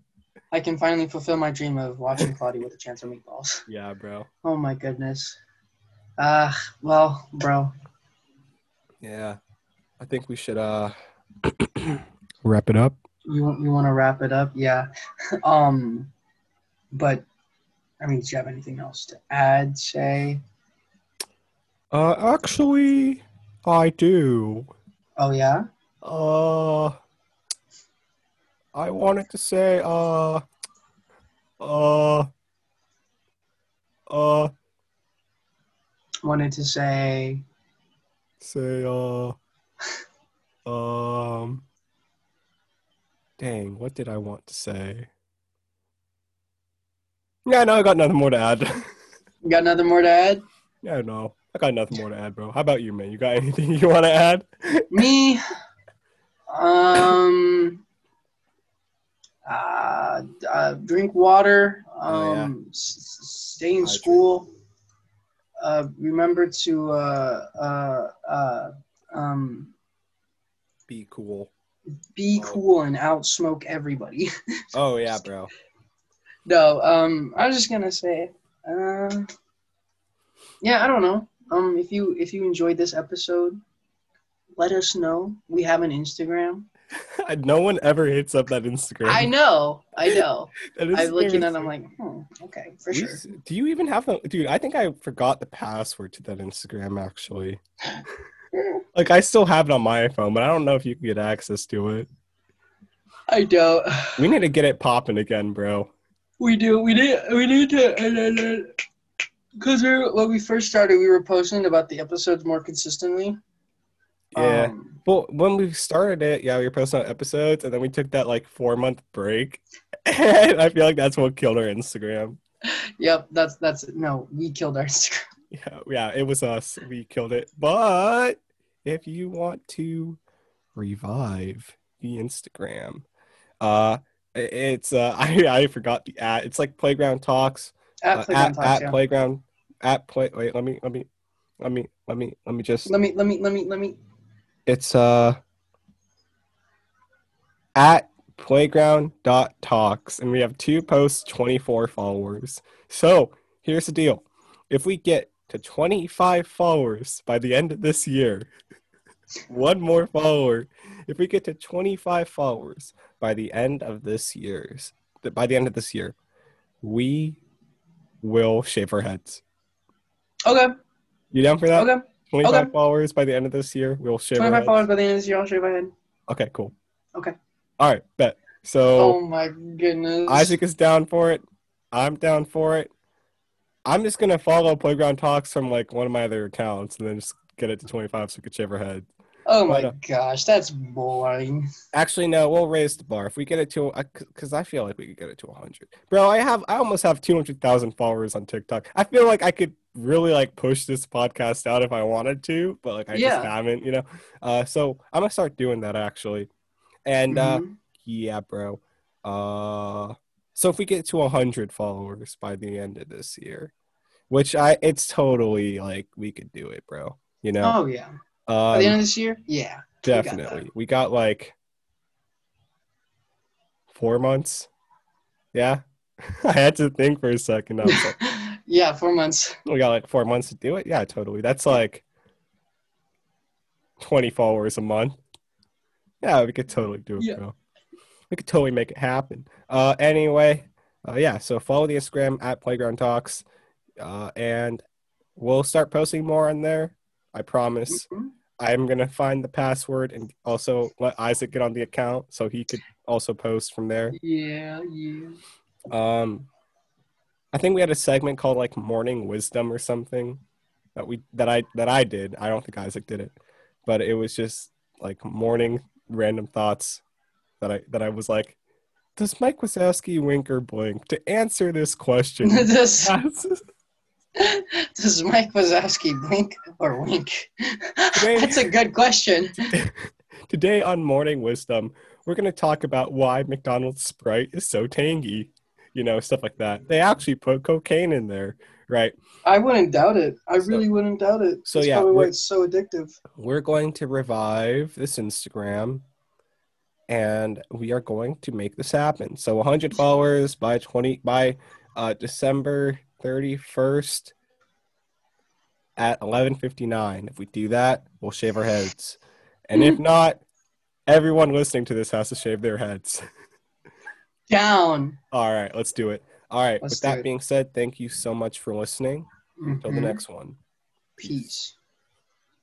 B: I can finally fulfill my dream of watching Cloudy with a chance of meatballs.
A: Yeah, bro.
B: Oh my goodness. Uh, well, bro.
A: Yeah. I think we should uh wrap it up.
B: You want you want to wrap it up? Yeah. um, but I mean, do you have anything else to add? Say.
A: Uh actually I do.
B: Oh yeah.
A: Uh I wanted to say uh uh uh
B: Wanted to say.
A: say uh um dang what did i want to say yeah no i got nothing more to add
B: You got nothing more to add?
A: yeah no i got nothing more to add bro how about you man you got anything you want to add
B: Me. Um. Uh, uh, drink water. Um.
A: Oh, yeah.
B: s- s- stay in
A: Hydrate.
B: school. Uh, remember to uh, uh, uh, um,
A: be cool
B: be
A: Oh.
B: cool and outsmoke everybody.
A: oh yeah bro
B: no, um, I was just gonna say, uh, yeah, I don't know. Um, if you if you enjoyed this episode, let us know. We have an Instagram.
A: no one ever hits up that instagram
B: I know, I know. I'm looking at. it, I'm like, hmm, okay, for
A: We
B: sure.
A: Do you even have a dude? I think I forgot the password to that Instagram actually. Like I still have it on my phone, but I don't know if you can get access to it.
B: I don't.
A: We need to get it popping again, bro.
B: We do. We need. We need to. Because we when we first started, we were posting about the episodes more consistently.
A: Yeah.
B: Um,
A: Well, when we started it, yeah, we were posting out episodes, and then we took that like four month break. And I feel like that's what killed our Instagram.
B: yep. That's that's no. We killed our Instagram.
A: Yeah, yeah, it was us. We killed it. But if you want to revive the Instagram, uh, it's uh, I I forgot the ad. It's like Playground Talks.
B: At Playground
A: at,
B: Talks,
A: at
B: yeah.
A: Playground at play. Wait, let me let me let me let me let me just.
B: Let me. Let me. Let me. Let me.
A: It's uh at playground dot talks and we have two posts 24 followers so here's the deal if we get to 25 followers by the end of this year one more follower if we get to 25 followers by the end of this year's by the end of this year we will shave our heads
B: Okay.
A: you down for that
B: Okay.
A: 25
B: okay.
A: followers by the end of this year we'll shave our
B: Twenty-five
A: heads
B: followers by the end of this year. I'll shave my head.
A: Okay, cool.
B: Okay.
A: All right, bet. So
B: Oh my goodness.
A: Isaac is down for it. I'm down for it. I'm just gonna follow Playground Talks from like one of my other accounts and then just get it to 25 so we could shave our head.
B: Oh my
A: But, uh,
B: gosh, that's boring.
A: Actually, no, we'll raise the bar if we get it to because I feel like we could get it to 100. Bro, I have I almost have 200,000 followers on TikTok. I feel like I could really like push this podcast out if I wanted to, but like I
B: Yeah.
A: just haven't, you know. Uh, so I'm gonna start doing that actually, and uh,
B: Mhm.
A: Yeah, bro. Uh so if we get to 100 followers by the end of this year, which I it's totally like we could do it, bro. You know.
B: Oh yeah. By the end
A: Um
B: of this year, yeah. we got
A: definitely. We got like 4 months. Yeah. I had to think for a second. Like,
B: yeah, four months.
A: we got like 4 months to do it. Yeah, totally. That's like 20 followers a month. Yeah, we could totally do it,
B: Yeah.
A: bro. We could totally make it happen. Uh, anyway, uh, yeah. So follow the Instagram at Playground Talks, uh, and we'll start posting more on there. I promise.
B: Mhm.
A: I'm gonna find the password and also let Isaac get on the account so he could also post from there.
B: Yeah, yeah.
A: Um, I think we had a segment called like Morning Wisdom or something that we that I that I did. I don't think Isaac did it, but it was just like morning random thoughts that I that I was like, does Mike Wazowski wink or blink to answer this question? Yes.
B: does Mike Wazowski blink or wink?
A: Today-
B: That's a good question.
A: Today on Morning Wisdom, we're gonna talk about why McDonald's Sprite is so tangy. You know, stuff like that. They actually put cocaine in there, right?
B: I wouldn't doubt it. I
A: So-
B: really wouldn't doubt it.
A: so
B: That's
A: yeah,
B: probably why it's so addictive.
A: we're going to revive this Instagram and we are going to make this happen. So 100 followers by 20 by uh, December 31st at 11:59. If we do that, we'll shave our heads. And if not, everyone listening to this has to shave their heads.
B: Down.
A: All right, let's do it. All right,
B: Let's
A: with that
B: it.
A: being said, thank you so much for listening. Until the
B: mm-hmm.
A: next one.
B: Peace.